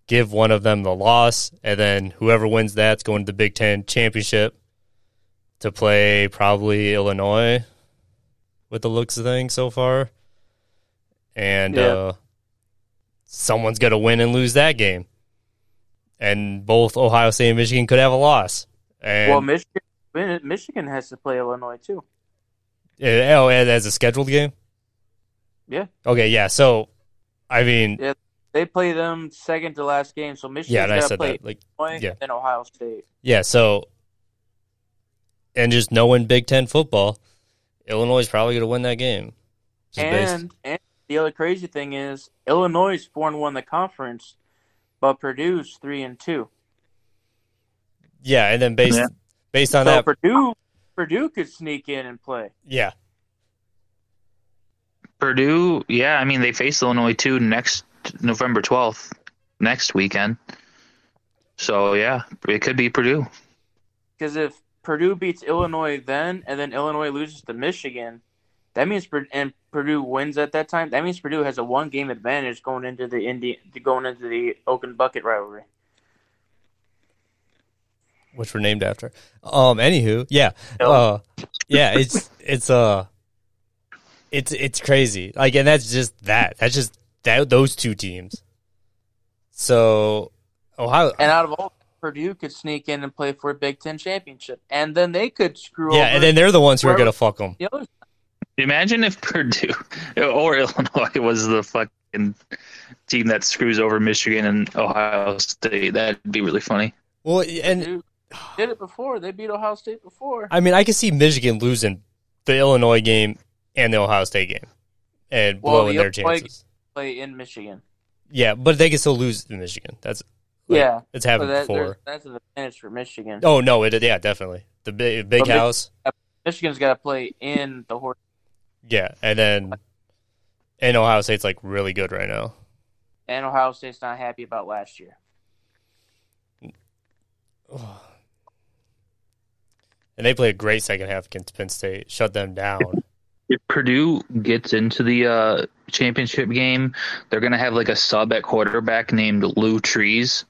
give one of them the loss, and then whoever wins that's going to the Big Ten championship to play probably Illinois, with the looks of things so far. and Yeah. uh, someone's going to win and lose that game. And both Ohio State and Michigan could have a loss. And well, Michigan Michigan has to play Illinois too. Yeah, oh, as as a scheduled game. Yeah. Okay. Yeah. So, I mean, Yeah. They play them second to last game, so Michigan. Yeah, and I got to said play that. Like, Illinois yeah. and then Ohio State. yeah. So, and just knowing Big Ten football, Illinois is probably going to win that game. Just based- And and the other crazy thing is Illinois is four and one the conference, but Purdue's three and two. yeah, and then based Yeah. Based on so that, Purdue Purdue could sneak in and play. yeah, Purdue, yeah, I mean they face Illinois too next November twelfth, next weekend. So yeah, it could be Purdue. Because if Purdue beats Illinois then, and then Illinois loses to Michigan, that means and Purdue wins at that time. That means Purdue has a one game advantage going into the Indi- going into the Oaken Bucket rivalry. Which were named after. Um. Anywho, yeah. Yep. Uh. Yeah. It's it's uh. It's it's crazy. Like, and that's just that. That's just that those two teams. So Ohio. And out of all, Purdue could sneak in and play for a Big Ten championship, and then they could screw yeah, over and then they're the ones who are gonna fuck them. the others. Imagine if Purdue or Illinois was the fucking team that screws over Michigan and Ohio State. That'd be really funny. Well, and Purdue did it before. They beat Ohio State before. I mean, I can see Michigan losing the Illinois game and the Ohio State game, and Well, blowing the their chances. Play in Michigan. Yeah, but they can still lose in Michigan. That's like, yeah, it's so happened that, before. that's an advantage for Michigan. Oh no, it yeah, definitely the big big But house. Michigan's got to play in the horse. Yeah, and then and Ohio State's like really good right now. And Ohio State's not happy about last year. Oh. And they played a great second half against Penn State, shut them down. If Purdue gets into the uh, championship game, they're gonna have like a sub at quarterback named Lou Trees,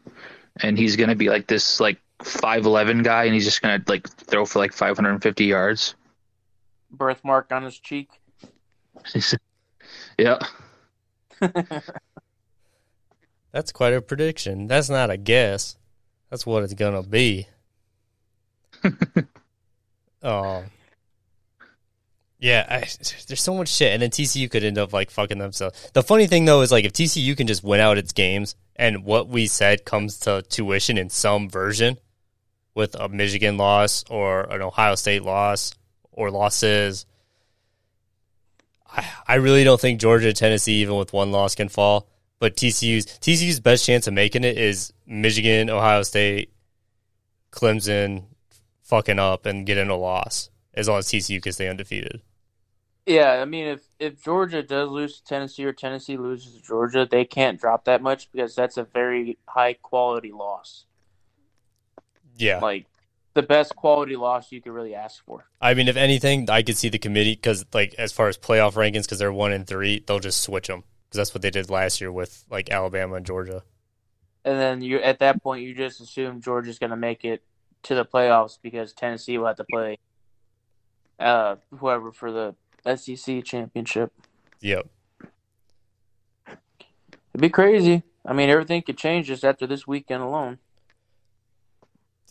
and he's gonna be like this like five eleven guy, and he's just gonna like throw for like five hundred and fifty yards. Birthmark on his cheek. yeah, That's quite a prediction. That's not a guess. That's what it's gonna be. um, yeah, I, there's so much shit, and then TCU could end up like fucking themselves. The funny thing though is like if TCU can just win out its games, and what we said comes to tuition in some version, with a Michigan loss or an Ohio State loss or losses. I, I really don't think Georgia, Tennessee, even with one loss, can fall. But TCU's TCU's best chance of making it is Michigan, Ohio State, Clemson, fucking up and getting a loss. As long as TCU can stay undefeated. Yeah, I mean, if if Georgia does lose to Tennessee or Tennessee loses to Georgia, they can't drop that much because that's a very high quality loss. Yeah, Like the best quality loss you could really ask for. I mean, if anything, I could see the committee because, like, as far as playoff rankings, because they're one and three, they'll just switch them because that's what they did last year with like Alabama and Georgia. And then you at that point you just assume Georgia's going to make it to the playoffs because Tennessee will have to play uh whoever for the SEC championship. Yep. It'd be crazy. I mean, everything could change just after this weekend alone.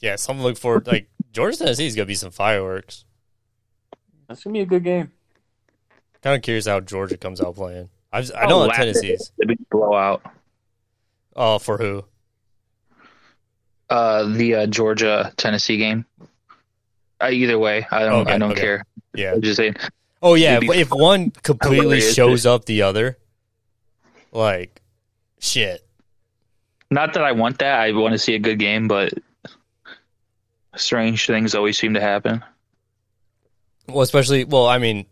Yeah, something to look forward. Like Georgia, Tennessee is gonna be some fireworks. That's gonna be a good game. Kind of curious how Georgia comes out playing. I've, I Oh, know wow. Tennessee's. the big blowout. Oh, for who? Uh, the uh, Georgia Tennessee game. Uh, either way, I don't. Okay, I don't okay. care. Yeah. I'm just saying. Oh yeah, if, if one completely shows up the other, like shit. Not that I want that. I want to see a good game, but strange things always seem to happen. Well, especially well, I mean,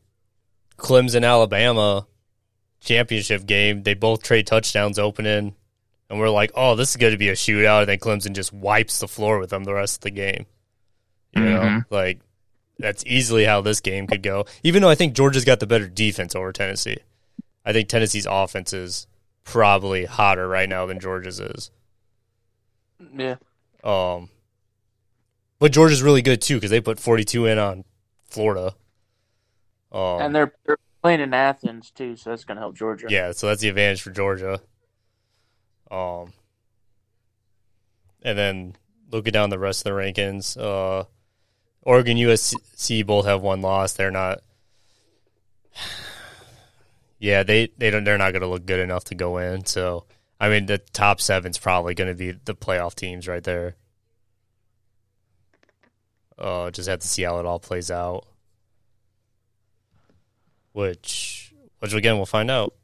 Clemson, Alabama championship game. They both trade touchdowns opening, and we're like, oh, this is going to be a shootout. And then Clemson just wipes the floor with them the rest of the game. You know, Mhm. like that's easily how this game could go. Even though I think Georgia's got the better defense over Tennessee, I think Tennessee's offense is probably hotter right now than Georgia's is. Yeah. Um, but Georgia's really good too because they put 42 in on Florida. Um, And they're they're playing in Athens too, so that's going to help Georgia. Yeah, so that's the advantage for Georgia. Um, and then looking down the rest of the rankings, uh, Oregon, USC both have one loss. They're not. Yeah, they they don't. They're not going to look good enough to go in. So, I mean, the top seven's probably going to be the playoff teams right there. Uh, just have to see how it all plays out. Which, which again, we'll find out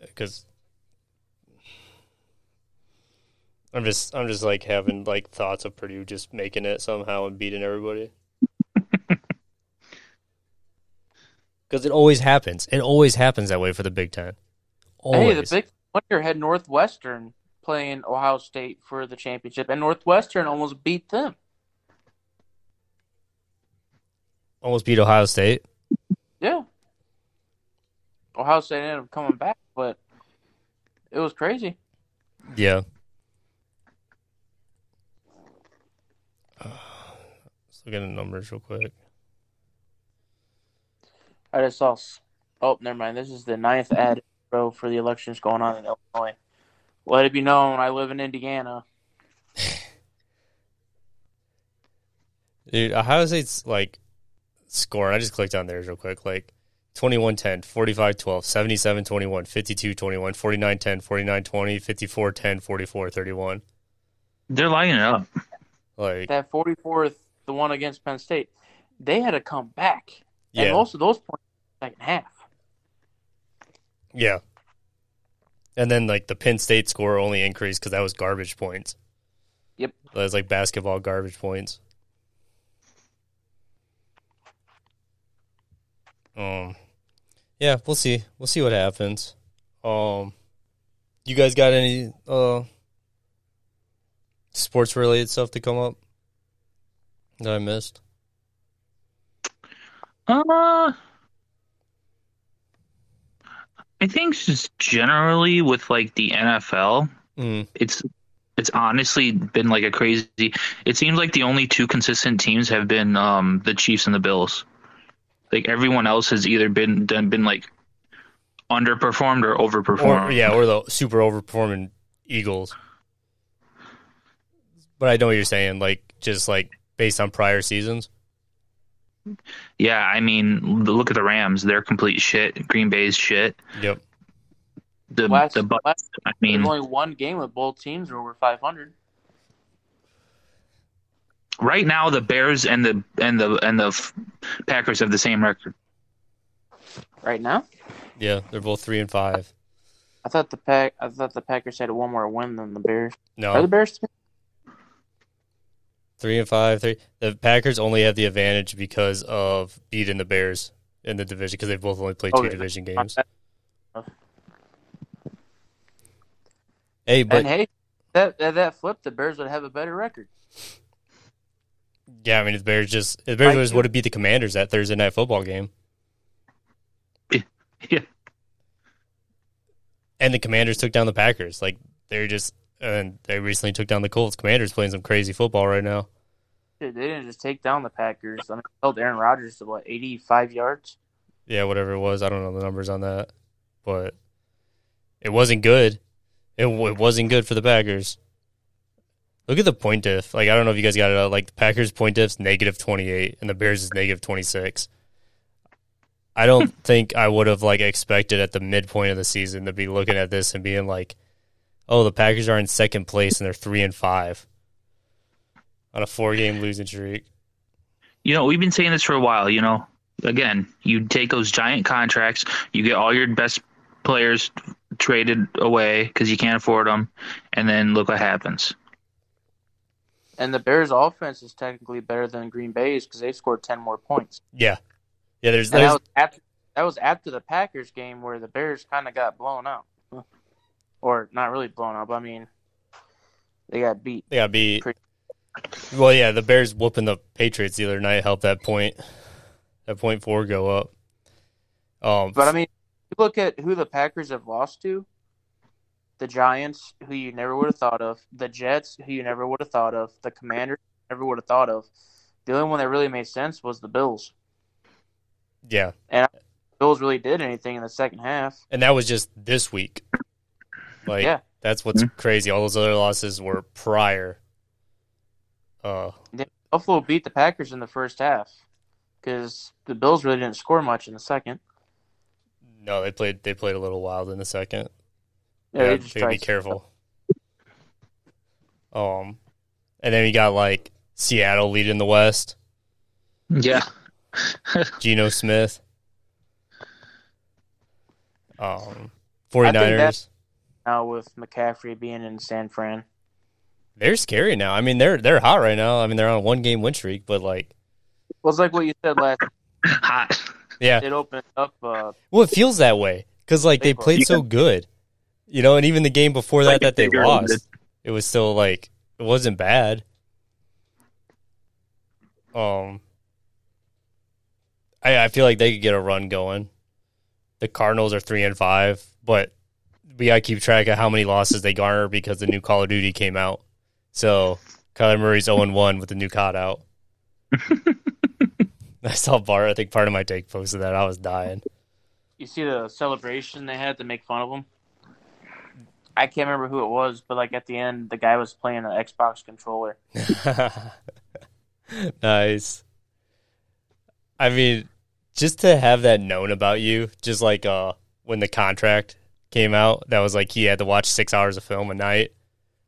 because I'm just I'm just like having like thoughts of Purdue just making it somehow and beating everybody. Because it always happens. It always happens that way for the Big Ten. Always. Hey, the Big Ten had Northwestern playing Ohio State for the championship, and Northwestern almost beat them. Almost beat Ohio State. Yeah. Ohio State ended up coming back, but it was crazy. Yeah. Let's look at the numbers real quick. I just saw. Oh, never mind. This is the ninth ad row for the elections going on in Illinois. Let it be known, I live in Indiana. Dude, Ohio State's like scoring. I just clicked on theirs real quick. Like 21 10, 45 12, 77 21, 52 21, 49 10, 49 20, 54 10, 44 31. They're lining it up. Like that 44th, the one against Penn State, they had to come back. Yeah. And most of those points second half. Yeah. And then like the Penn State score only increased because that was garbage points. Yep. That was like basketball garbage points. Um, yeah, we'll see. We'll see what happens. Um, you guys got any uh sports related stuff to come up that I missed? Uh, I think just generally with like the NFL, Mm. it's it's honestly been like a crazy. It seems like the only two consistent teams have been um the Chiefs and the Bills. Like everyone else has either been done been like underperformed or overperformed. Or yeah, or the super overperforming Eagles. But I know what you're saying, like just like based on prior seasons. Yeah, I mean, look at the Rams. They're complete shit. Green Bay's shit. Yep. The Last, the Bucs. last, I mean, only one game with both teams are over 500. right now the Bears and the and the and the Packers have the same record. Right now, Yeah, they're both three and five. I thought the pack. I thought the Packers had one more win than the Bears. No, Are No, the Bears? Three and five. Three. The Packers only have the advantage because of beating the Bears in the division because they both only played two division games. Hey, and but hey, that, that flip, the Bears would have a better record. yeah, I mean, the Bears just the Bears just would have beat the Commanders that Thursday night football game, Yeah. and the Commanders took down the Packers. Like they're just and they recently took down the Colts. Commanders playing some crazy football right now. Dude, they didn't just take down the Packers. I mean, held Aaron Rodgers to what, 85 yards? Yeah, whatever it was. I don't know the numbers on that, but it wasn't good. It, it wasn't good for the Packers. Look at the point diff. Like I don't know if you guys got it out. Like the Packers point diff's negative twenty eight, and the Bears is negative twenty six. I don't think I would have like expected at the midpoint of the season to be looking at this and being like, "Oh, the Packers are in second place and they're three and five on a four game losing streak." You know, we've been saying this for a while. You know, again, you take those giant contracts, you get all your best players traded away because you can't afford them, and then look what happens. And the Bears' offense is technically better than Green Bay's because they scored 10 more points. Yeah, yeah. There's, And that was after that was after the Packers game where the Bears kind of got blown out, or not really blown up. I mean, they got beat. They got beat. Pretty- Well, yeah, the Bears whooping the Patriots the other night helped that point, that point four go up. Um, But I mean, you look at who the Packers have lost to. The Giants, who you never would have thought of. The Jets, who you never would have thought of. The Commanders, never would have thought of. The only one that really made sense was the Bills. yeah, Bills Bills really did anything in the second half. And that was just this week. Like Yeah. that's what's crazy. All those other losses were prior. Uh Buffalo beat the Packers in the first half because the Bills really didn't score much in the second. no, they played they played a little wild in the second. Yeah, Yeah, they just be tried- careful. Um, and then we got like Seattle leading the West. Yeah. Geno Smith. Um, I think 49ers. That- Now with McCaffrey being in San Fran, They're scary now. I mean, they're they're hot right now. I mean, they're on a one game win streak, but like, well, it's like what you said last. Hot. yeah. It opened up. Uh, Well, it feels that way because like they played so good, you know. And even the game before that Like that they lost, one. it was still like it wasn't bad. Um, I I feel like they could get a run going. The Cardinals are three and five, but we gotta keep track of how many losses they garner because the new Call of Duty came out. So Kyler Murray's zero and one with the new COD out. I saw Bart. I think part of my take posted that. I was dying. you see the celebration they had to make fun of him. I can't remember who it was, but like at the end, the guy was playing an Xbox controller. nice. I mean, just to have that known about you, just like uh when the contract came out, that was like he had to watch six hours of film a night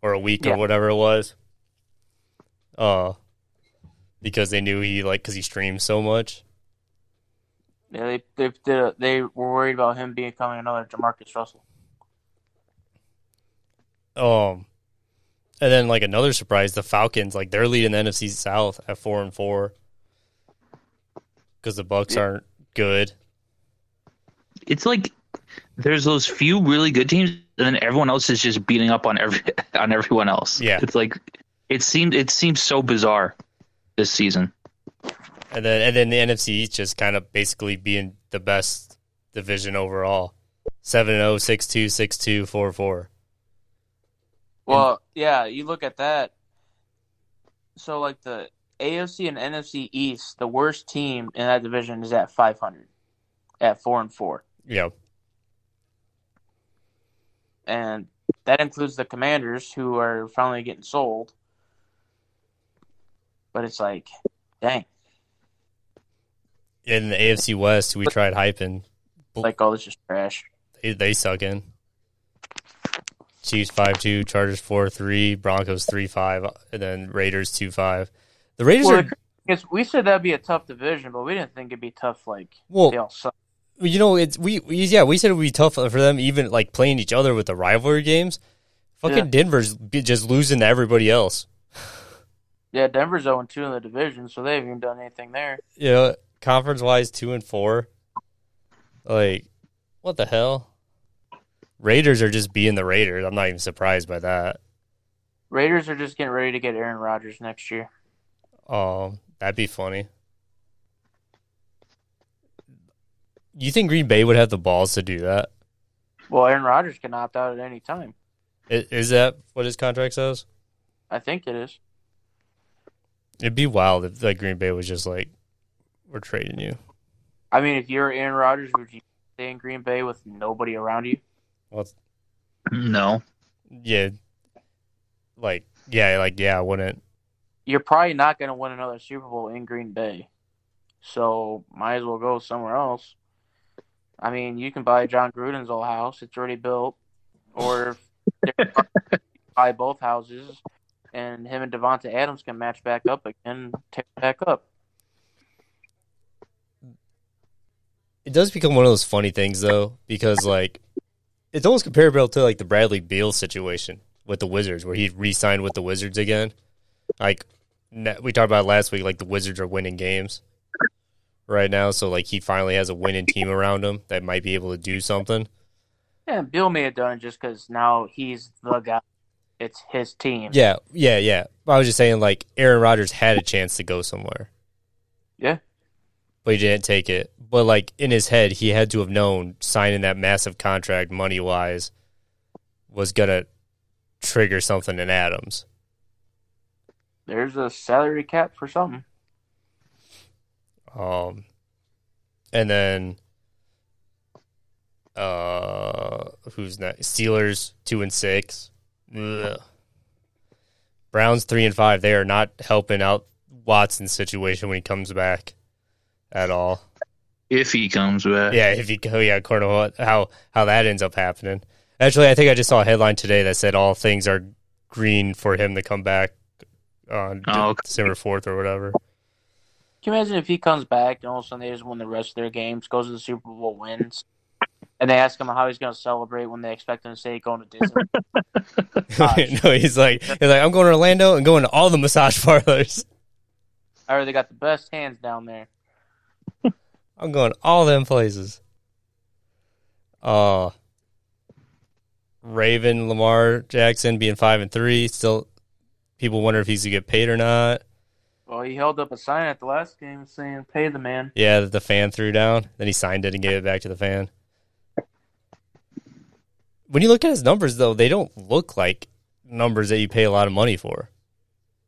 or a week Yeah. or whatever it was. Uh, because they knew he like because he streams so much. Yeah, they they they, they were worried about him becoming another JaMarcus Russell. Um, and then like another surprise, the Falcons like they're leading the NFC South at four and four because the Bucs Yeah. aren't good. It's like there's those few really good teams, and then everyone else is just beating up on every on everyone else. Yeah. It's like it seemed it seems so bizarre this season. And then and then the NFC East just kind of basically being the best division overall. 7 0, 6 2, 6 2, 4 4. Well, yeah, you look at that. So, like the AFC and NFC East, the worst team in that division is at 500, at four and four, Yeah. And that includes the Commanders, who are finally getting sold. But it's like, dang, In the AFC West, we tried hyping. like all this is trash. They, they suck in. Chiefs 5 2, Chargers 4 3, Broncos 3 5, and then Raiders 2 5. The Raiders Well, are, we said that'd be a tough division, but we didn't think it'd be tough. Like well, they all suck. You know, it's we, we yeah, we said it would be tough for them, even like playing each other with the rivalry games. Fucking Yeah. Denver's just losing to everybody else. Yeah, Denver's 0 2 in the division, so they haven't even done anything there. you know, conference wise, two and four. Like, what the hell? Raiders are just being the Raiders. I'm not even surprised by that. Raiders are just getting ready to get Aaron Rodgers next year. Oh, that'd be funny. You think Green Bay would have the balls to do that? Well, Aaron Rodgers can opt out at any time. I- Is that what his contract says? I think it is. It'd be wild if like Green Bay was just like, "We're trading you." I mean, if you're Aaron Rodgers, would you stay in Green Bay with nobody around you? Well, No. yeah, like yeah, like yeah, I wouldn't. You're probably not going to win another Super Bowl in Green Bay, so might as well go somewhere else. I mean, you can buy Jon Gruden's old house; it's already built, or buy both houses, and him and Davante Adams can match back up again, take it back up. it does become one of those funny things though, because like it's almost comparable to like the Bradley Beal situation with the Wizards, where he re-signed with the Wizards again. Like we talked about last week, like the Wizards are winning games right now, so like he finally has a winning team around him that might be able to do something. Yeah, Beal may have done it just because now he's the guy. It's his team. Yeah, yeah, yeah. I was just saying, like Aaron Rodgers had a chance to go somewhere, Yeah. but he didn't take it. But like in his head, he had to have known signing that massive contract, money wise, was gonna trigger something in Adams. There's a salary cap for something. Um, and then Uh, who's next? Steelers two and six. Ugh. Browns three and five. They are not helping out Watson's situation when he comes back at all. If he comes back. Yeah, if he, go, yeah, according to what, how how that ends up happening. Actually, I think I just saw a headline today that said all things are green for him to come back on Oh, okay. December fourth or whatever. Can you imagine if he comes back and all of a sudden they just win the rest of their games, goes to the Super Bowl, wins, and they ask him how he's going to celebrate when they expect him to say going to Disney? no, he's like he's like I'm going to Orlando and going to all the massage parlors. I heard they got the best hands down there. I'm going to all them places. Uh Raven Lamar Jackson being five and three. Still, people wonder if he's gonna get paid or not. Well, he held up a sign at the last game saying, "Pay the man." Yeah, that the fan threw down. Then he signed it and gave it back to the fan. When you look at his numbers, though, they don't look like numbers that you pay a lot of money for,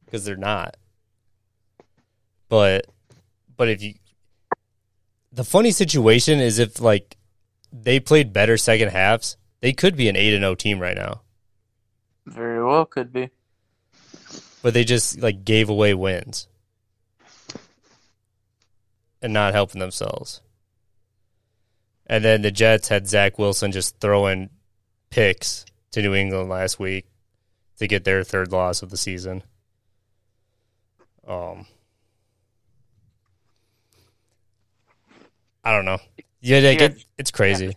because they're not. But, but if you, the funny situation is if like they played better second halves, they could be an eight and zero team right now. Very well, could be. But they just like gave away wins and not helping themselves. And then the Jets had Zach Wilson just throwing picks to New England last week to get their third loss of the season. Um, I don't know. Yeah, like Yeah. it, it's crazy.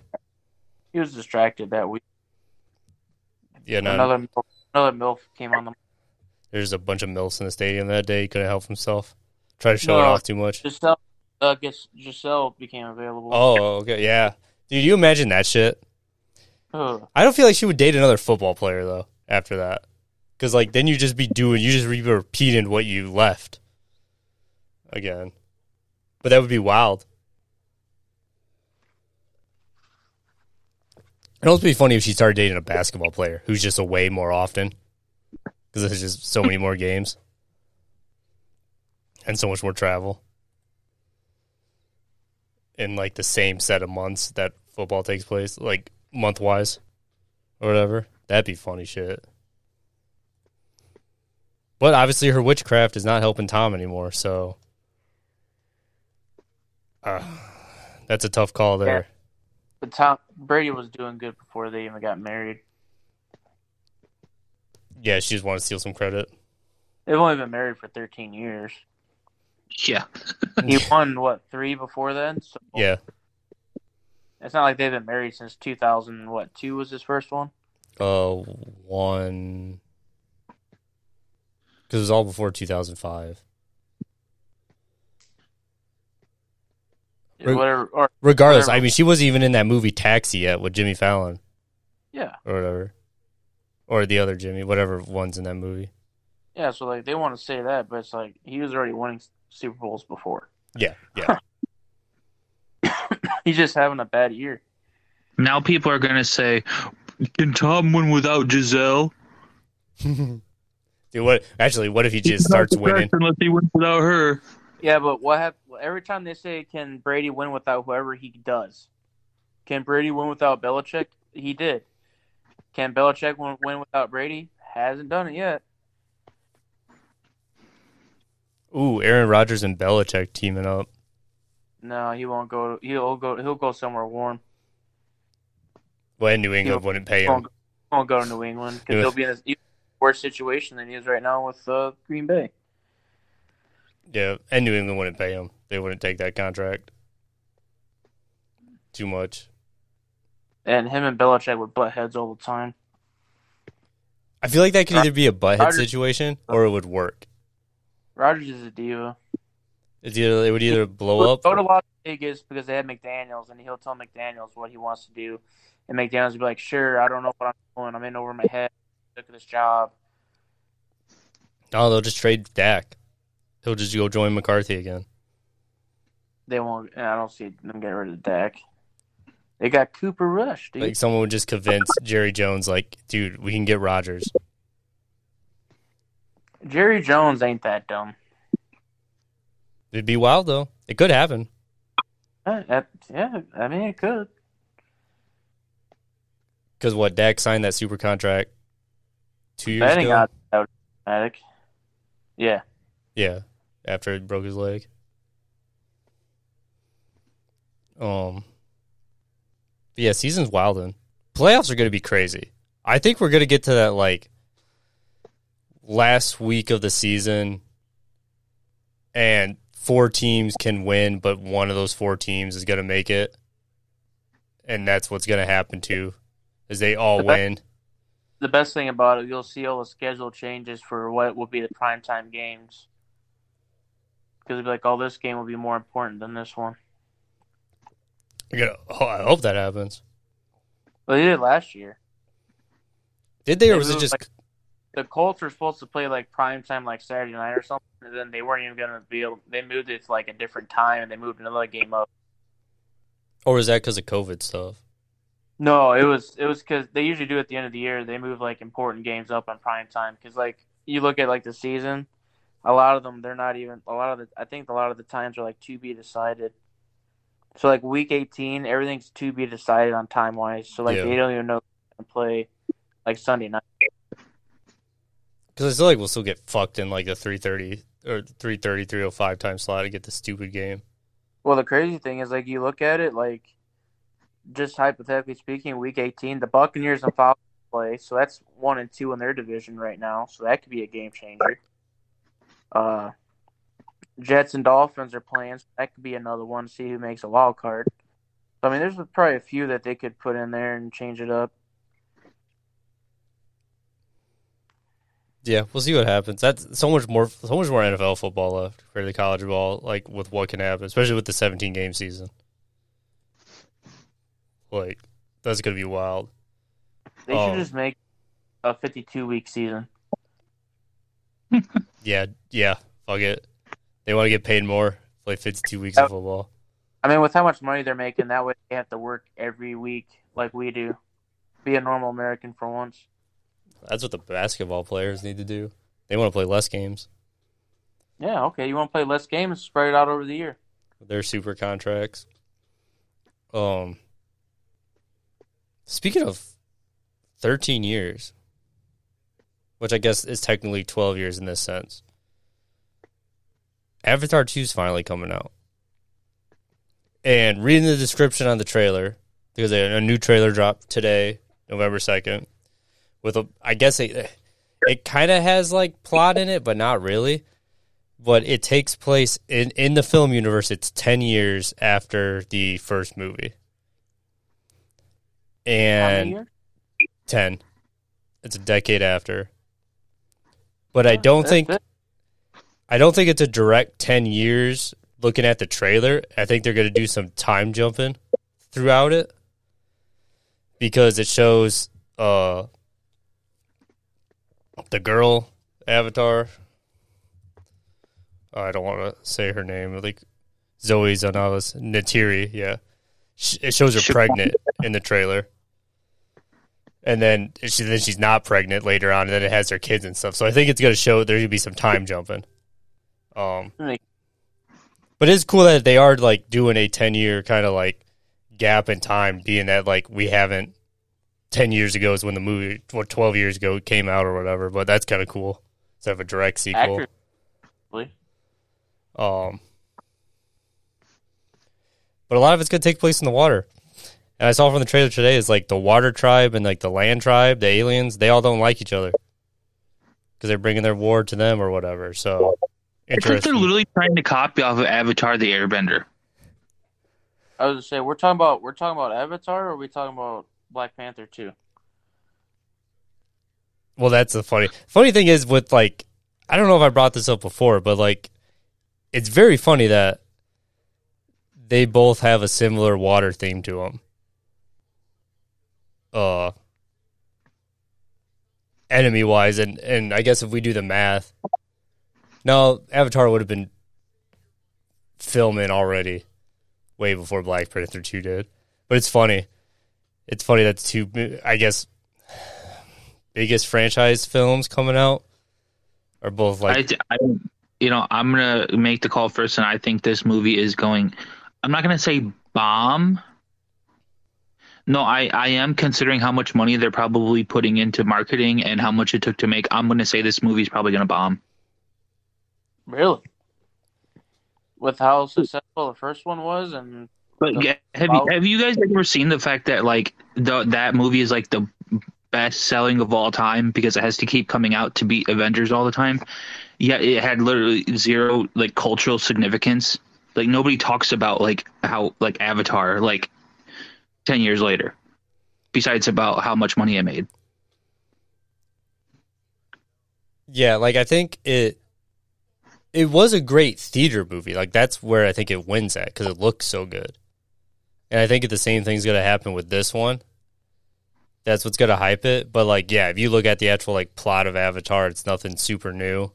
He was distracted that week. Yeah, no, Another another milf came on the. There's a bunch of milfs in the stadium that day. He couldn't help himself. Try to show it off too much. Gisele, uh, guess Gisele became available. Oh, okay, yeah. Dude, you imagine that shit? Ugh. I don't feel like she would date another football player though. After that, because like then you just be doing, you just be repeating what you left again. But that would be wild. It'd also be funny if she started dating a basketball player who's just away more often because there's just so many more games and so much more travel in like the same set of months that football takes place, like month wise or whatever. That'd be funny shit. But obviously, her witchcraft is not helping Tom anymore, so uh, that's a tough call there. But Tom Brady was doing good before they even got married. Yeah, she just wanted to steal some credit. They've only been married for 13 years. Yeah. He won what three before then? So Yeah, it's not like they've been married since 2000. What two was his first one? uh, one because it was all before two thousand five. Right. Whatever. Or Regardless, Whatever. I mean, she wasn't even in that movie Taxi yet with Jimmy Fallon yeah, or whatever, or the other Jimmy, whatever one's in that movie. yeah. So like they want to say that, but it's like he was already winning Super Bowls before. Yeah, yeah. He's just having a bad year. Now people are gonna say, "Can Tom win without Gisele?" Dude, what? Actually, what if he just starts winning? Unless he wins without her. Yeah, but what hap- every time they say can Brady win without whoever he does? Can Brady win without Belichick? He did. Can Belichick win, win without Brady? Hasn't done it yet. Ooh, Aaron Rodgers and Belichick teaming up. No, he won't go. He'll go. He'll go somewhere warm. When New England He'll- wouldn't pay him. won't, go- he won't go to New England because he'll be in a worse situation than he is right now with uh, Green Bay. Yeah, and New England wouldn't pay him. They wouldn't take that contract. Too much. And him and Belichick would butt heads all the time. I feel like that could either be a butthead Rodgers- situation or it would work. Rodgers is a diva. It's either it would either blow up. Go to Las Vegas because they had McDaniels, and he'll tell McDaniels what he wants to do, and McDaniels will be like, "Sure, I don't know what I'm doing. I'm in over my head. Look at this job." No, they'll just trade Dak. He'll just go join McCarthy again. They won't. I don't see them getting rid of Dak. They got Cooper Rush, dude. Like someone would just convince Jerry Jones, like, dude, we can get Rodgers. Jerry Jones ain't that dumb. It'd be wild though. It could happen. Uh, that- yeah, I mean it could. Because what Dak signed that super contract two years Betting ago. out automatic. Yeah. Yeah, after he broke his leg. Um. But yeah, season's wilding. Playoffs are going to be crazy. I think we're going to get to that like last week of the season, and four teams can win, but one of those four teams is going to make it, and that's what's going to happen too, is they all The be- win. The best thing about it, you'll see all the schedule changes for what will be the primetime games. Because it'll be like, oh, this game will be more important than this one. Oh, I hope that happens. Well, they did last year. Did they, or was it just? like- The Colts were supposed to play like prime time, like Saturday night or something, and then they weren't even gonna be able. They moved it to like a different time, and they moved another game up. or was that because of COVID stuff? No, it was it was because they usually do it at the end of the year. They move like important games up on prime time because like you look at like the season, a lot of them they're not even a lot of the I think a lot of the times are like to be decided. So like week eighteen, everything's to be decided on time wise. So like Yeah. they don't even know if they're gonna play like Sunday night. Because I feel like we'll still get fucked in like the 330 or 330, 305 time slot to get the stupid game. Well, the crazy thing is like you look at it like just hypothetically speaking, week eighteen, the Buccaneers and Falcons play, so that's one and two in their division right now. So that could be a game changer. Uh, Jets and Dolphins are playing. So that could be another one. See who makes a wild card. I mean, there's probably a few that they could put in there and change it up. Yeah, we'll see what happens. That's so much more, so much more NFL football left for the college ball. Like with what can happen, especially with the 17 game season. Like that's gonna be wild. They should um, just make a 52 week season. Yeah, yeah. Fuck it. They want to get paid more. Play 52 weeks of football. I mean, with how much money they're making, that way they have to work every week like we do. Be a normal American for once. That's what the basketball players need to do. They want to play less games. Yeah, okay. You want to play less games, spread it out over the year. their super contracts. Um, speaking of thirteen years, which I guess is technically twelve years in this sense, Avatar Two is finally coming out, and reading the description on the trailer because a, a new trailer dropped today, November second, with a I guess it it kind of has like plot in it, but not really but it takes place in in the film universe. It's ten years after the first movie, and ten. It's a decade after. But I don't think. I don't think it's a direct ten years. Looking at the trailer, I think they're going to do some time jumping throughout it because it shows uh the girl Avatar. Oh, I don't want to say her name. Like Zoe Saldana's Neytiri. Yeah, it shows her pregnant in the trailer, and then she then she's not pregnant later on, and then it has her kids and stuff. So I think it's going to show there's going to be some time jumping. Um, Make- but it's cool that they are like doing a ten year kind of like gap in time, being that like we haven't ten years ago is when the movie, what twelve years ago it came out or whatever. But that's kind of cool. Instead of a direct sequel. Accurately. Um, but a lot of it's going to take place in the water. And I saw from the trailer today is like the water tribe and like the land tribe, the aliens, they all don't like each other because they're bringing their war to them or whatever. So It's like they're literally trying to copy off of Avatar: The Airbender. I was gonna say we're talking about we're talking about Avatar, or are we talking about Black Panther too? Well, that's the funny funny thing is with like I don't know if I brought this up before, but like it's very funny that they both have a similar water theme to them. Uh, enemy wise, and and I guess if we do the math, no, Avatar would have been filming already, way before Black Panther two did. But it's funny. It's funny that two, I guess, biggest franchise films coming out are both like I, I, you know, I'm gonna make the call first, and I think this movie is going. I'm not gonna say bomb. No, I, I am considering how much money they're probably putting into marketing and how much it took to make. I'm going to say this movie's probably going to bomb. Really? With how successful the first one was, and But The- yeah, have you have you guys ever seen the fact that like the that movie is like the best selling of all time because it has to keep coming out to beat Avengers all the time? Yeah, it had literally zero like cultural significance. Like nobody talks about like how like Avatar like ten years later. Besides about how much money it made. Yeah, like I think it it was a great theater movie. Like that's where I think it wins at because it looks so good. And I think the same thing's gonna happen with this one. That's what's gonna hype it. But like, yeah, if you look at the actual like plot of Avatar, it's nothing super new.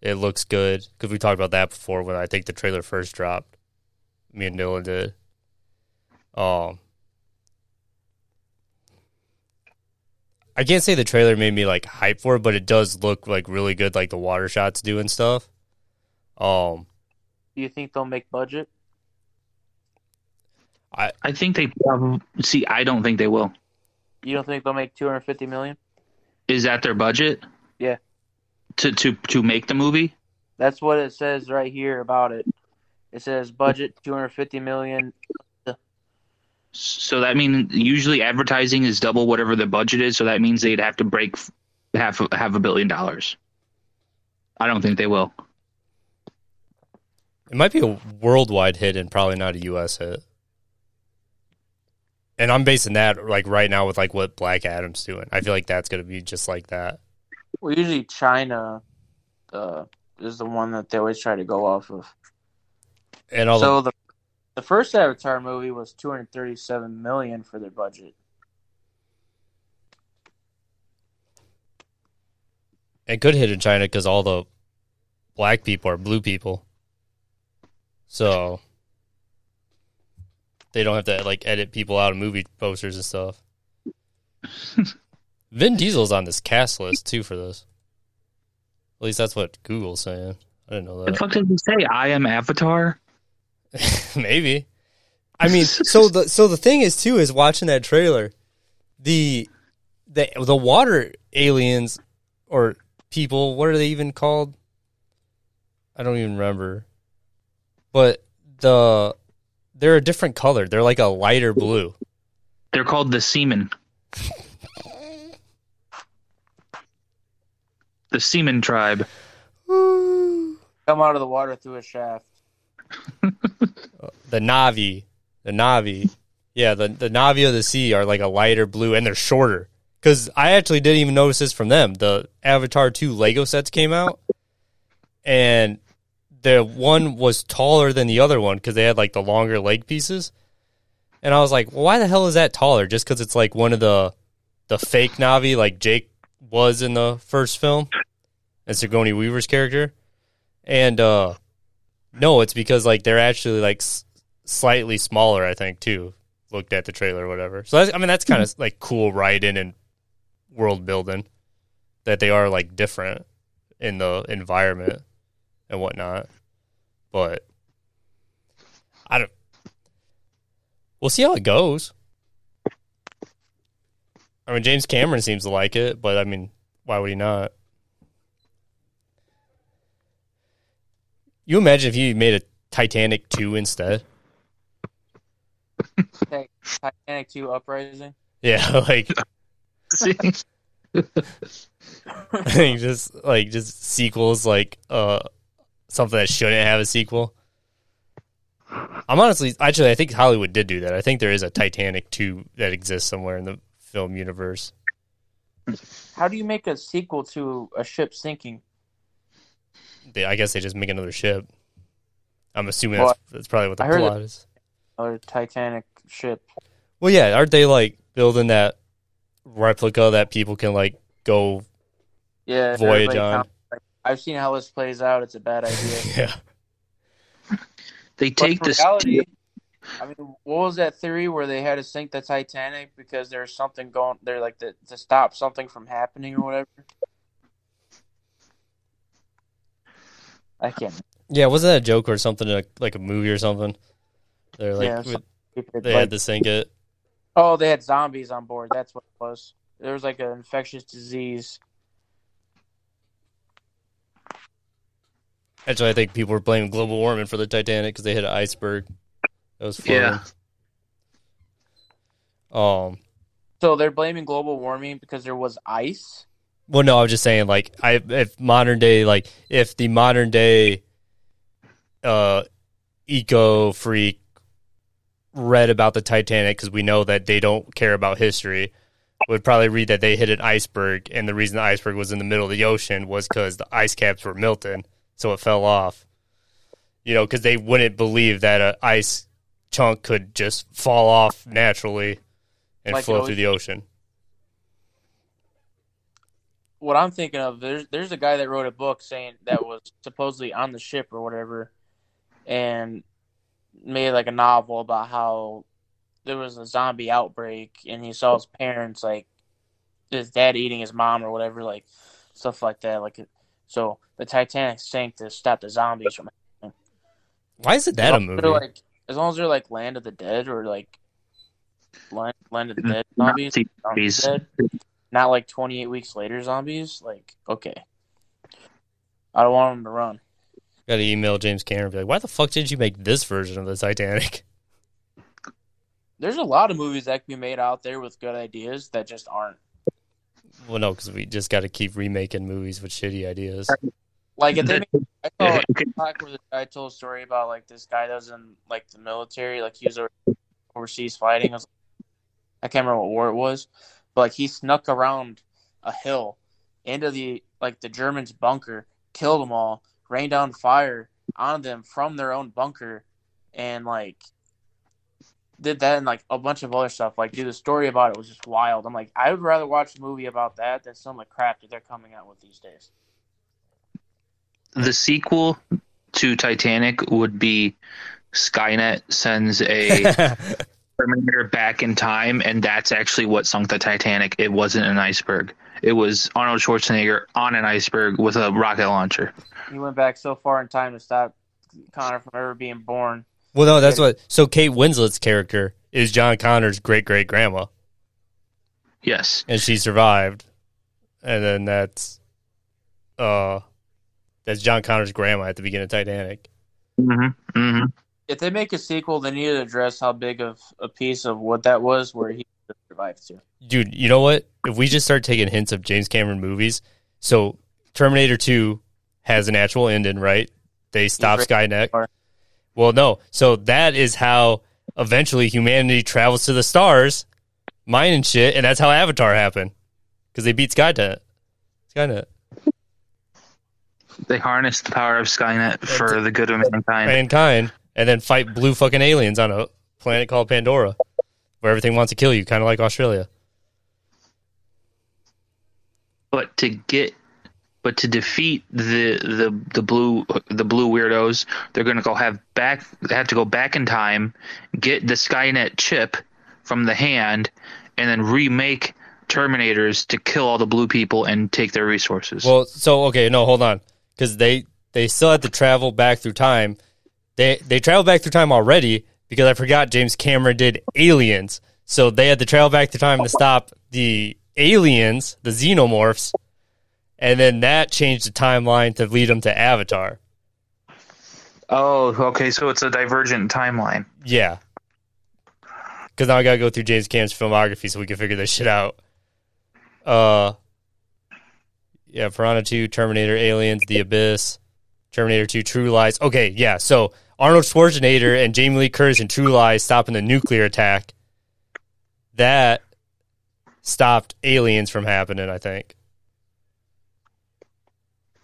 It looks good because we talked about that before when I think the trailer first dropped. Me and Dylan did. Um, I can't say the trailer made me like hype for it, but it does look like really good, like the water shots do and stuff. Um, do you think they'll make budget? I think they probably see. I don't think they will. You don't think they'll make two hundred fifty million? Is that their budget? Yeah. To to to make the movie. That's what it says right here about it. It says budget two hundred fifty million. So that means usually advertising is double whatever the budget is. So that means they'd have to break half a, half a billion dollars. I don't think they will. it might be a worldwide hit and probably not a U.S. hit. And I'm basing that like right now with like what Black Adam's doing. I feel like that's gonna be just like that. Well, usually China uh, is the one that they always try to go off of. And all so the the first Avatar movie was two hundred thirty seven million for their budget. it could hit in China because all the black people are blue people, so they don't have to like edit people out of movie posters and stuff. Vin Diesel's on this cast list too for this. At least that's what Google's saying. I didn't know that. the fuck does it say? I am Avatar. Maybe. I mean, so the so the thing is too is watching that trailer, the the the water aliens or people, what are they even called? I don't even remember. But the they're a different color. They're like a lighter blue. They're called the Seamen. The Seaman tribe. Come out of the water through a shaft. The Navi, the Navi, yeah, the the Navi of the sea are like a lighter blue, and they're shorter. Because I actually didn't even notice this from them. The Avatar two Lego sets came out, and the one was taller than the other one because they had like the longer leg pieces. And I was like, well, why the hell is that taller? Just because it's like one of the the fake Navi, like Jake was in the first film, and Sigourney Weaver's character. And uh no, it's because like they're actually like s- slightly smaller. I think too. Looked at the trailer or whatever. So that's, I mean, that's kind of mm-hmm. like cool writing and world building that they are like different in the environment and whatnot. But I don't. We'll see how it goes. I mean, James Cameron seems to like it, but I mean, why would he not? You imagine if you made a Titanic 2 instead? Titanic two uprising. Yeah, like I think just like just sequels like uh something that shouldn't have a sequel. I'm honestly actually I think Hollywood did do that. I think there is a Titanic 2 that exists somewhere in the film universe. How do you make a sequel to a ship sinking? They, I guess they just make another ship. I'm assuming Well, that's, that's probably what the I heard plot is. A Titanic ship. Well, yeah, aren't they like building that replica that people can like go Yeah, voyage everybody on? found- like, I've seen how this plays out. It's a bad idea. Yeah. They take for this. reality, I mean, what was that theory where they had to sink the Titanic because there's something going there, like to, to stop something from happening or whatever? I can't. Yeah, wasn't that a joke or something like, like a movie or something? They're like Yeah, we- some stupid, they like, had to sink it. Oh, they had zombies on board. That's what it was. There was like an infectious disease. Actually, I think people were blaming global warming for the Titanic because they hit an iceberg. That was floating. Yeah. Um. So they're blaming global warming because there was ice. Well, no, I was just saying, like, I if modern day, like, if the modern day, uh, eco freak read about the Titanic because we know that they don't care about history, would probably read that they hit an iceberg, and the reason the iceberg was in the middle of the ocean was because the ice caps were melting, so it fell off. You know, because they wouldn't believe that an ice chunk could just fall off naturally and Like flow through the ocean. What I'm thinking of, there's there's a guy that wrote a book saying that was supposedly on the ship or whatever, and made like a novel about how there was a zombie outbreak and he saw his parents like his dad eating his mom or whatever, like stuff like that. Like, so the Titanic sank to stop the zombies from. Why is it that a as long as movie? they're, Like, as long as they're like Land of the Dead or like Land, Land of the Dead zombies, zombies zombies. dead, not like 28 weeks later zombies. Like, okay, I don't want them to run. Got to email James Cameron and be like, why the fuck did you make this version of the Titanic? There's a lot of movies that can be made out there with good ideas that just aren't. Well, no, because we just got to keep remaking movies with shitty ideas. Like if they, make, I saw Yeah, a TikTok where the guy told a story about like this guy that was in like the military, like he was overseas fighting. I, was, I can't remember what war it was, but like he snuck around a hill into the like the Germans' bunker, killed them all, rained down fire on them from their own bunker, and like did that and like a bunch of other stuff. Like, dude, the story about it was just wild. I'm like, I would rather watch a movie about that than some of the crap that they're coming out with these days. The sequel to Titanic would be Skynet sends a Terminator back in time, and that's actually what sunk the Titanic. It wasn't an iceberg. It was Arnold Schwarzenegger on an iceberg with a rocket launcher. He went back so far in time to stop Connor from ever being born. well, no, that's what. So Kate Winslet's character is John Connor's great great grandma, Yes. and she survived, and then that's, uh, that's John Connor's grandma at the beginning of Titanic. Mm-hmm. Mm-hmm. If they make a sequel, they need to address how big of a piece of what that was where he survived to. Dude, you know what? If we just start taking hints of James Cameron movies, so Terminator Two has an actual ending, right? They stop Skynet. Or- Well, no. So that is how eventually humanity travels to the stars, mining shit, and that's how Avatar happened because they beat Skynet. Skynet. They harnessed the power of Skynet for the good of mankind. mankind and then fight blue fucking aliens on a planet called Pandora where everything wants to kill you, kind of like Australia. But to get, but to defeat the the the blue the blue weirdos, they're gonna go have back. They have to go back in time, get the Skynet chip from the hand, and then remake Terminators to kill all the blue people and take their resources. Well, so okay, no, hold on, because they they still had to travel back through time. They they traveled back through time already because I forgot James Cameron did Aliens, so they had to travel back through time to stop the aliens, the xenomorphs, and then that changed the timeline to lead them to Avatar. oh, okay, so it's a divergent timeline. Yeah. Because now I gotta go through James Cameron's filmography so we can figure this shit out. Uh, yeah, Piranha 2, Terminator, Aliens, The Abyss, Terminator 2, True Lies. Okay, yeah, so Arnold Schwarzenegger and Jamie Lee Curtis in True Lies stopping the nuclear attack. That stopped aliens from happening, I think.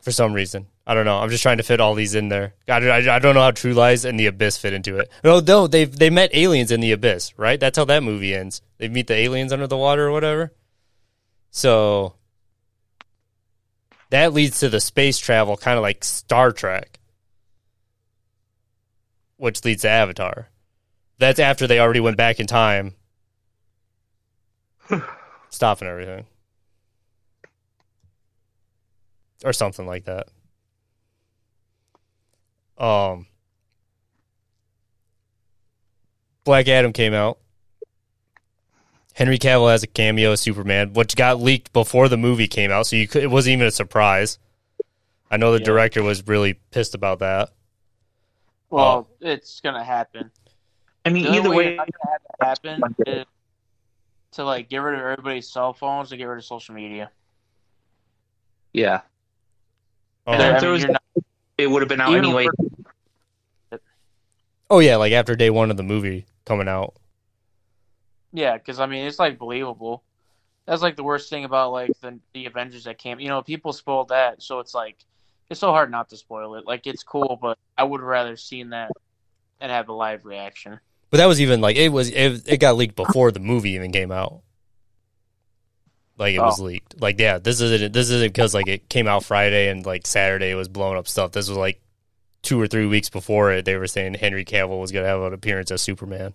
For some reason. I don't know. I'm just trying to fit all these in there. I, I, I don't know how True Lies and The Abyss fit into it. No, no, they they met aliens in The Abyss, right? That's how that movie ends. They meet the aliens under the water or whatever. So that leads to the space travel, kind of like Star Trek, which leads to Avatar. That's after they already went back in time, stopping everything, or something like that. Um, Black Adam came out. Henry Cavill has a cameo as Superman, which got leaked before the movie came out, so you could, it wasn't even a surprise. I know the Yeah. director was really pissed about that. Well, oh. it's gonna happen. I mean, The either way way, you're not gonna have that happen is to like get rid of everybody's cell phones and get rid of social media. yeah, oh. There- I there mean, was- not- it would have been out anyway. for- oh yeah, like after day one of the movie coming out. Yeah, because I mean, it's like believable. That's like the worst thing about like the the Avengers that came. You know, people spoiled that, so it's like it's so hard not to spoil it. Like it's cool, but I would rather seen that and have a live reaction. But that was even like it was it, it got leaked before the movie even came out. Like it was Oh. leaked. Like yeah, this isn't this isn't because like it came out Friday and like Saturday it was blowing up stuff. This was like two or three weeks before it. They were saying Henry Cavill was gonna have an appearance as Superman.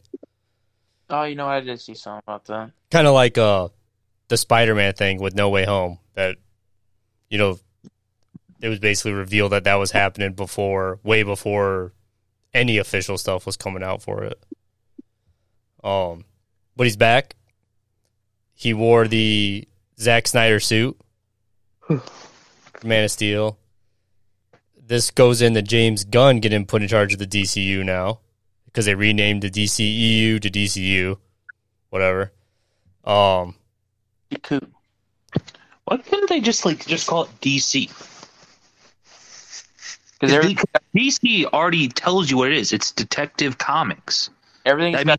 Oh, you know, I did see something about that. Kind of like uh the Spider Man thing with No Way Home. That you know it was basically revealed that that was happening before, way before any official stuff was coming out for it. Um, but he's back. He wore the Zack Snyder suit, Man of Steel. This goes into James Gunn getting put in charge of the DCU now because they renamed the DCEU to DCU, whatever. Um, Why couldn't they just like just call it DC? Because every, DC already tells you what it is. It's Detective Comics. everything's I mean-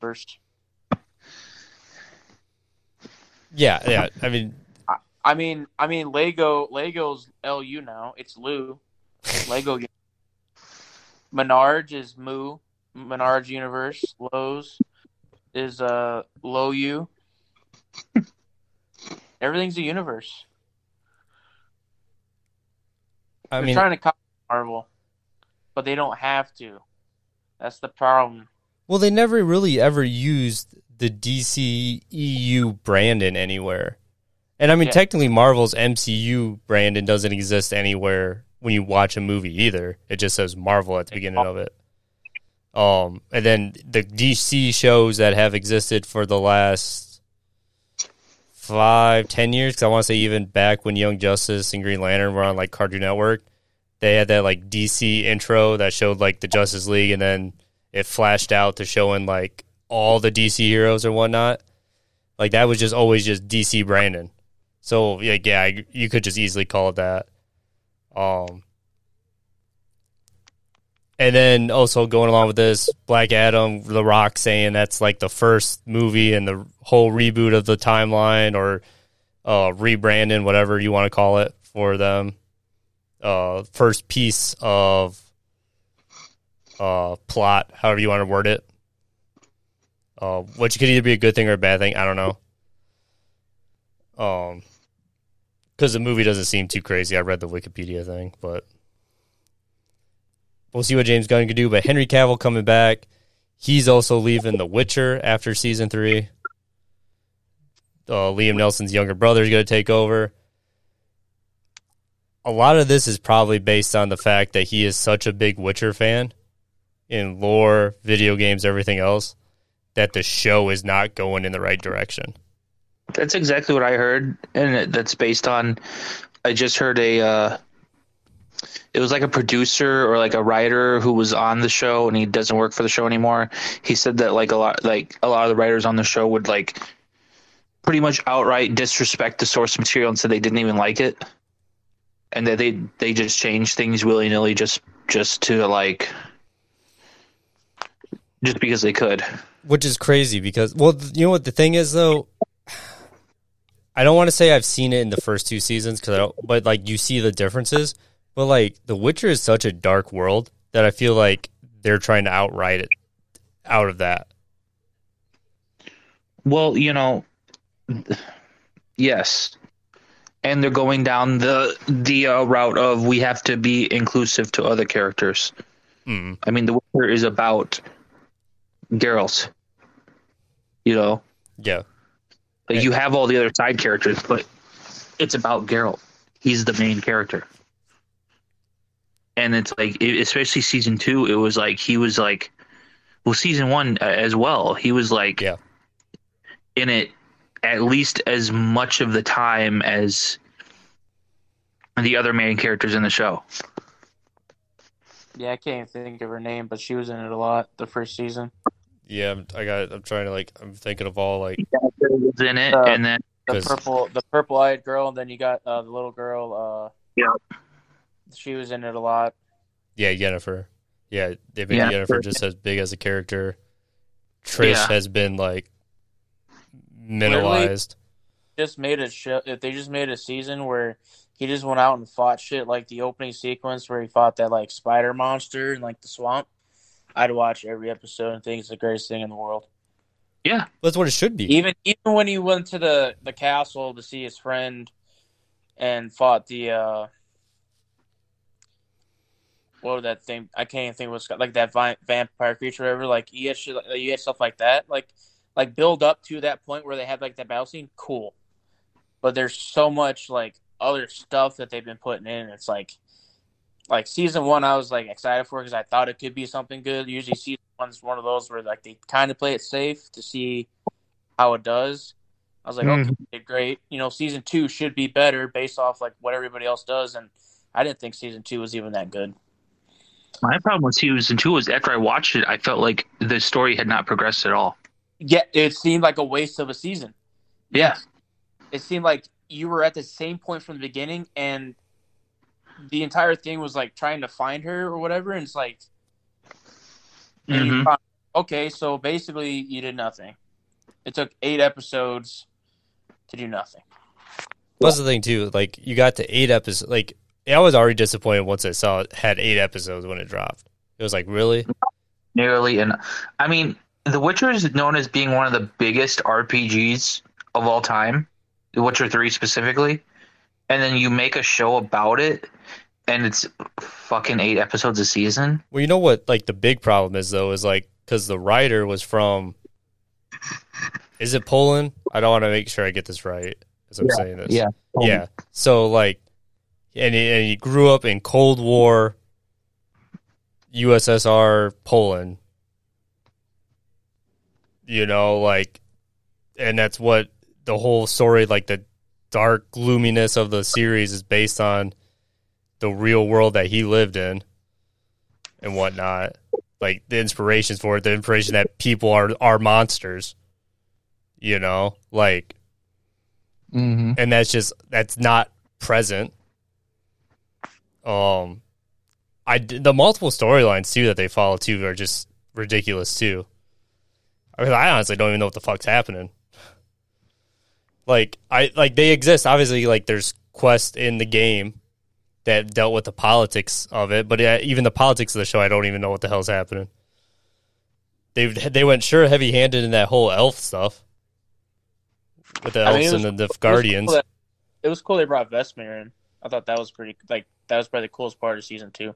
first. yeah, yeah. I mean, I mean, I mean, Lego, Lego's LU now. It's Lou. Lego. Menards is Moo. Menards Universe. Lowe's is uh Low U. Everything's a universe. I They're mean, trying to copy Marvel, but they don't have to. That's the problem. well, they never really ever used the DC DCEU branding anywhere. And I mean, Yeah. technically, Marvel's MCU branding doesn't exist anywhere when you watch a movie either. It just says Marvel at the beginning of it. Um, and then the DC shows that have existed for the last five, ten years, because I want to say even back when Young Justice and Green Lantern were on like Cartoon Network, they had that like DC intro that showed like the Justice League, and then it flashed out to showing like all the DC heroes or whatnot. Like that was just always just DC branding. So yeah, yeah, you could just easily call it that. Um, and then also going along with this, Black Adam, The Rock saying that's like the first movie and the whole reboot of the timeline or uh, rebranding, whatever you want to call it for them. Uh, first piece of uh, plot, however you want to word it. Uh, which could either be a good thing or a bad thing. I don't know. Um, because the movie doesn't seem too crazy. I read the Wikipedia thing, but we'll see what James Gunn can do. But Henry Cavill coming back. He's also leaving The Witcher after season three. Uh, Liam Nelson's younger brother is going to take over. A lot of this is probably based on the fact that he is such a big Witcher fan in lore, video games, everything else, that the show is not going in the right direction. That's exactly what I heard, and that's based on. I just heard a. Uh, it was like a producer or like a writer who was on the show, and he doesn't work for the show anymore. He said that like a lot, like a lot of the writers on the show would like, pretty much outright disrespect the source material and said they didn't even like it, and that they they just changed things willy nilly just just to like. Just because they could. which is crazy because well you know what the thing is though i don't want to say i've seen it in the first two seasons because i don't but like you see the differences but like the witcher is such a dark world that i feel like they're trying to outright it out of that Well, you know, yes, and they're going down the the uh, route of we have to be inclusive to other characters. mm. I mean, The Witcher is about Geralt. You know, yeah like you have all the other side characters, but it's about Geralt. He's the main character, and it's like, e- especially season two, it was like he was like, well, season one uh, as well. He was like, Yeah. in it at least as much of the time as the other main characters in the show. Yeah, I can't even think of her name, but she was in it a lot the first season. Yeah, I'm, I got. I'm trying to like. I'm thinking of all like. was in it, Uh, and then The 'Cause- purple, the purple-eyed girl, and then you got uh, the little girl. Uh, Yeah. She was in it a lot. Yeah, Yennefer. Yeah, they made Yeah. Yennefer just as big as a character. Triss Yeah. has been like minimalized. Just made a show. If they just made a season where he just went out and fought shit, like the opening sequence where he fought that like spider monster in like the swamp, I'd watch every episode and think it's the greatest thing in the world. yeah, That's what it should be. Even even when he went to the the castle to see his friend and fought the uh what was that thing? I can't even think what's like that vi- vampire creature or whatever. Like he had shit, you had stuff like that. Like like build up to that point where they have like that battle scene. Cool, but there's so much like other stuff that they've been putting in. It's like like season one, I was like excited for because I thought it could be something good. Usually season one's one of those where like they kind of play it safe to see how it does. I was like, Mhm. okay, great. You know, season two should be better based off like what everybody else does, and I didn't think season two was even that good. My problem with season two was after I watched it, I felt like the story had not progressed at all. Yeah, it seemed like a waste of a season. Yeah, It seemed like you were at the same point from the beginning, and the entire thing was like trying to find her or whatever. And it's like, and you Mhm. found- okay, so basically you did nothing. It took eight episodes to do nothing. That's the thing too. Like you got to eight episodes. Like I was already disappointed once I saw it had eight episodes when it dropped. It was like really. nearly. And I mean, The Witcher is known as being one of the biggest RPGs of all time. The Witcher Three specifically, and then you make a show about it, and it's fucking eight episodes a season. Well, you know what? Like the big problem is though is like because the writer was from. Is it Poland? I don't want to make sure I get this right as I'm saying this. yeah. Yeah. So like, and he, and he grew up in Cold War, USSR Poland. You know, like, and that's what the whole story, like the dark gloominess of the series, is based on the real world that he lived in and whatnot. Like the inspirations for it, the inspiration that people are are monsters. You know, like Mm-hmm. and that's just that's not present. Um, I the multiple storylines too that they follow too are just ridiculous too. I mean, I honestly don't even know what the fuck's happening. Like I like they exist obviously. Like there's quests in the game that dealt with the politics of it, but even the politics of the show, I don't even know what the hell's happening. They they went sure heavy handed in that whole elf stuff with the I elves mean, it was- and the, the It was guardians. cool that- It was cool they brought Vesemir in. I thought that was pretty like that was probably the coolest part of season two.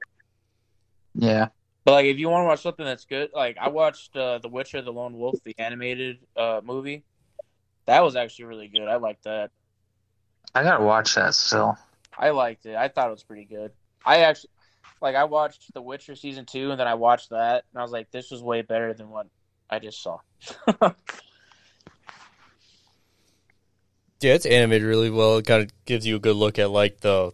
Yeah. But like, if you want to watch something that's good, like I watched uh, The Witcher: The Lone Wolf, the animated uh, movie. That was actually really good. I liked that. I gotta watch that still. I liked it. I thought it was pretty good. I actually like I watched The Witcher season two, and then I watched that, and I was like, this was way better than what I just saw. Yeah, it's animated really well. It kind of gives you a good look at like the.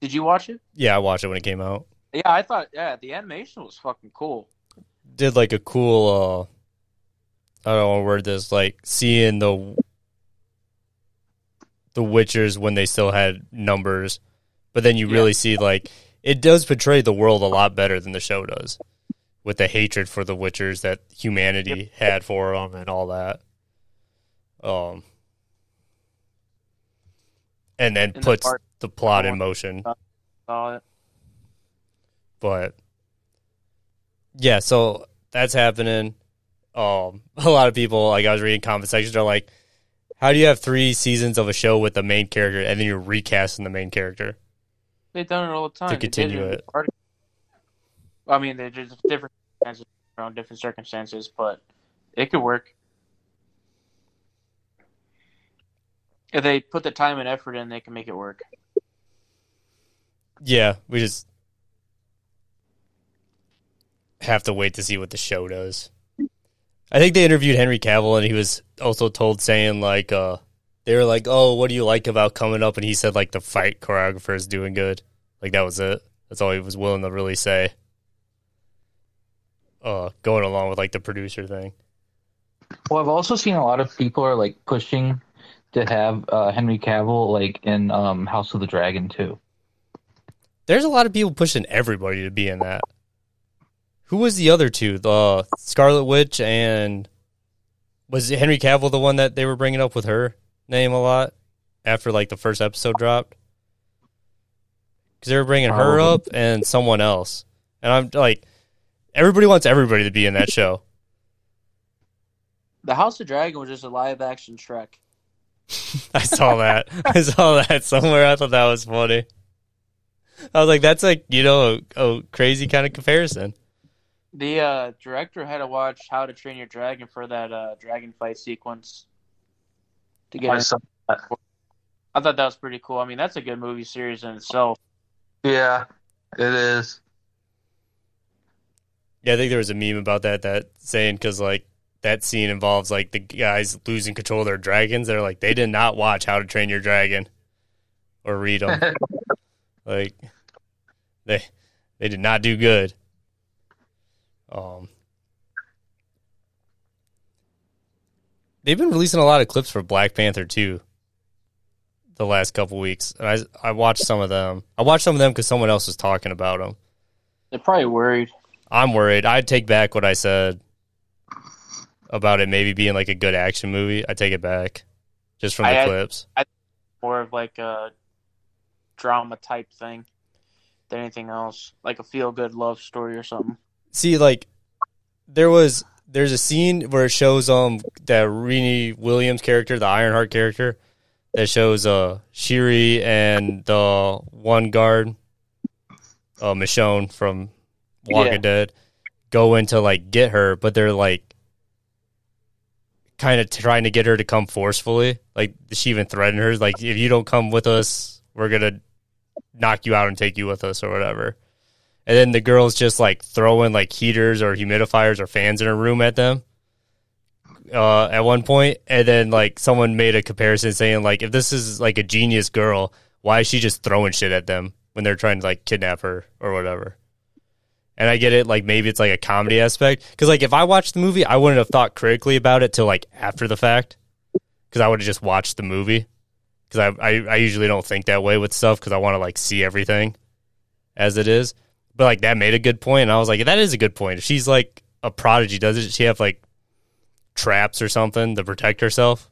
Did you watch it? Yeah, I watched it when it came out. Yeah, I thought yeah, the animation was fucking cool. Did like a cool. uh I don't know word this like seeing the. The Witchers when they still had numbers, but then you Yeah. really see like it does portray the world a lot better than the show does, with the hatred for the Witchers that humanity had for them and all that. Um, and then the puts part- the plot in motion. Saw it. but yeah, so that's happening. Um, a lot of people, like I was reading comment sections, are like, "How do you have three seasons of a show with the main character and then you're recasting the main character?" They've done it all the time. To continue in it. I mean, they're just different around different circumstances, but it could work. If they put the time and effort in, they can make it work. Yeah, we just have to wait to see what the show does. I think they interviewed Henry Cavill, and he was also told saying like, uh, they were like, "Oh, what do you like about coming up?" And he said like the fight choreographer is doing good. Like that was it. That's all he was willing to really say. Uh, going along with like the producer thing. Well, I've also seen a lot of people are like pushing to have uh, Henry Cavill like in um, House of the Dragon too. There's a lot of people pushing everybody to be in that. Who was the other two? The Scarlet Witch and was Henry Cavill the one that they were bringing up with her name a lot after like the first episode dropped? Because they were bringing her up and someone else, and I'm like, everybody wants everybody to be in that show. The House of Dragon was just a live action Shrek. I saw that. I saw that somewhere. I thought that was funny. I was like, that's like you know a, a crazy kind of comparison. The uh, director had to watch How to Train Your Dragon for that uh, dragon fight sequence. To get, I that. I thought that was pretty cool. I mean, that's a good movie series in itself. Yeah, it is. Yeah, I think there was a meme about that that saying because like that scene involves like the guys losing control of their dragons. They're like they did not watch How to Train Your Dragon or read them. like they they did not do good. Um, they've been releasing a lot of clips for Black Panther too. The last couple weeks, and I I watched some of them. I watched some of them because someone else was talking about them. They're probably worried. I'm worried. I'd take back what I said about it maybe being like a good action movie. I take it back just from the I clips. More of like a drama type thing than anything else, like a feel good love story or something. See, like there was there's a scene where it shows um that Riri Williams character, the Ironheart character, that shows uh Shuri and the one guard, uh Michonne from Walking Yeah. Dead, go in to like get her, but they're like kind of trying to get her to come forcefully. Like she even threatened her, like if you don't come with us, we're gonna knock you out and take you with us or whatever. And then the girls just like throwing like heaters or humidifiers or fans in her room at them. Uh, at one point, and then like someone made a comparison saying like if this is like a genius girl, why is she just throwing shit at them when they're trying to like kidnap her or whatever? And I get it, like maybe it's like a comedy aspect because like if I watched the movie, I wouldn't have thought critically about it till like after the fact because I would have just watched the movie because I, I I usually don't think that way with stuff because I want to like see everything as it is. But like that made a good point, and I was like, that is a good point. If she's like a prodigy, doesn't she have like traps or something to protect herself?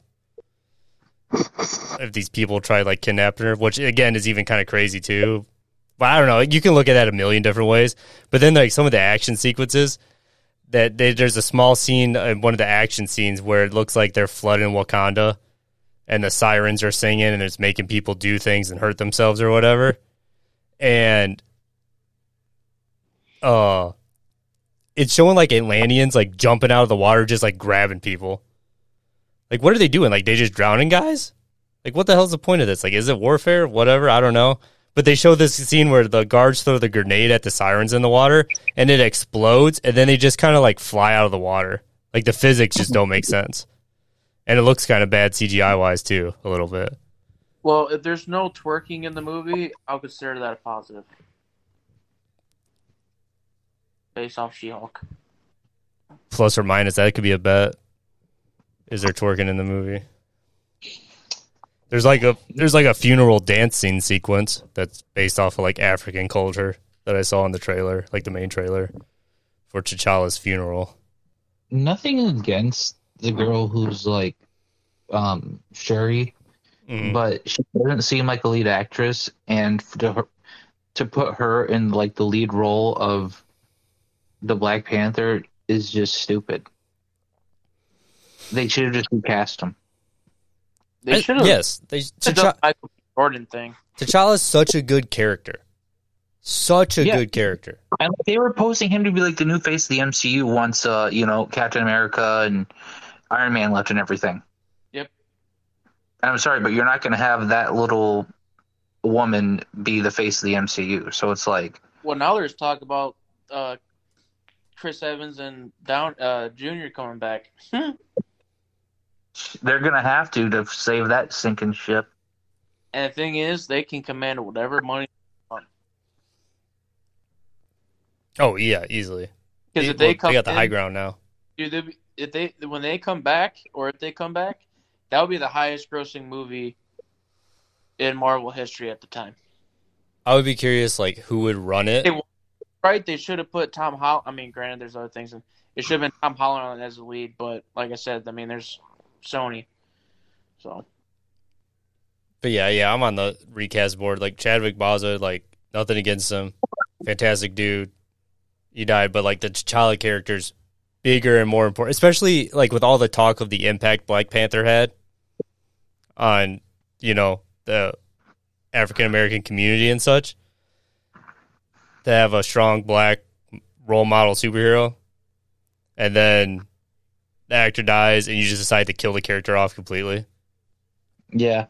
if these people try like kidnapping her, which again is even kind of crazy too. But I don't know. You can look at that a million different ways. But then like some of the action sequences that they, there's a small scene in one of the action scenes where it looks like they're flooding Wakanda and the sirens are singing and it's making people do things and hurt themselves or whatever. And uh it's showing like Atlanteans like jumping out of the water just like grabbing people. Like what are they doing? Like they just drowning guys? Like what the hell's the point of this? Like is it warfare? Whatever, I don't know. But they show this scene where the guards throw the grenade at the sirens in the water and it explodes and then they just kind of like fly out of the water. Like the physics just don't make sense. And it looks kind of bad CGI wise too, a little bit. Well, if there's no twerking in the movie, I'll consider that a positive. Based off She-Hulk. Plus or minus, that could be a bet. Is there twerking in the movie? There's like a there's like a funeral dance scene sequence that's based off of like African culture that I saw in the trailer, like the main trailer for T'Challa's funeral. Nothing against the girl who's like um Shuri, Mhm. but she doesn't seem like a lead actress, and to her, to put her in like the lead role of the Black Panther is just stupid. They should have just recast him. They should have yes, they, done the Michael B. Jordan thing. T'Challa's such a good character, such a Yeah. good character. And they were posing him to be like the new face of the MCU once, uh, you know, Captain America and Iron Man left and everything. Yep. And I'm sorry, but you're not going to have that little woman be the face of the MCU. So it's like, Well, now there's talk about uh, Chris Evans and Down uh, Junior coming back. They're gonna have to to save that sinking ship. And the thing is, they can command whatever money. Oh yeah, easily. Because They- if they well, come, they got the in, high ground now. dude, they'll be- if they when they come back, or if they come back, that would be the highest grossing movie in Marvel history at the time. I would be curious, like who would run it. Hey, Right? They should have put Tom Holland. I mean, granted, there's other things, and it should have been Tom Holland as the lead. But like I said, I mean, there's Sony, so But yeah, yeah, I'm on the recast board. Like Chadwick Boseman, like nothing against him, fantastic dude. He died, but like the T'Challa character's bigger and more important, especially like with all the talk of the impact Black Panther had on you know the African American community and such. To have a strong black role model superhero, and then the actor dies, and you just decide to kill the character off completely. Yeah,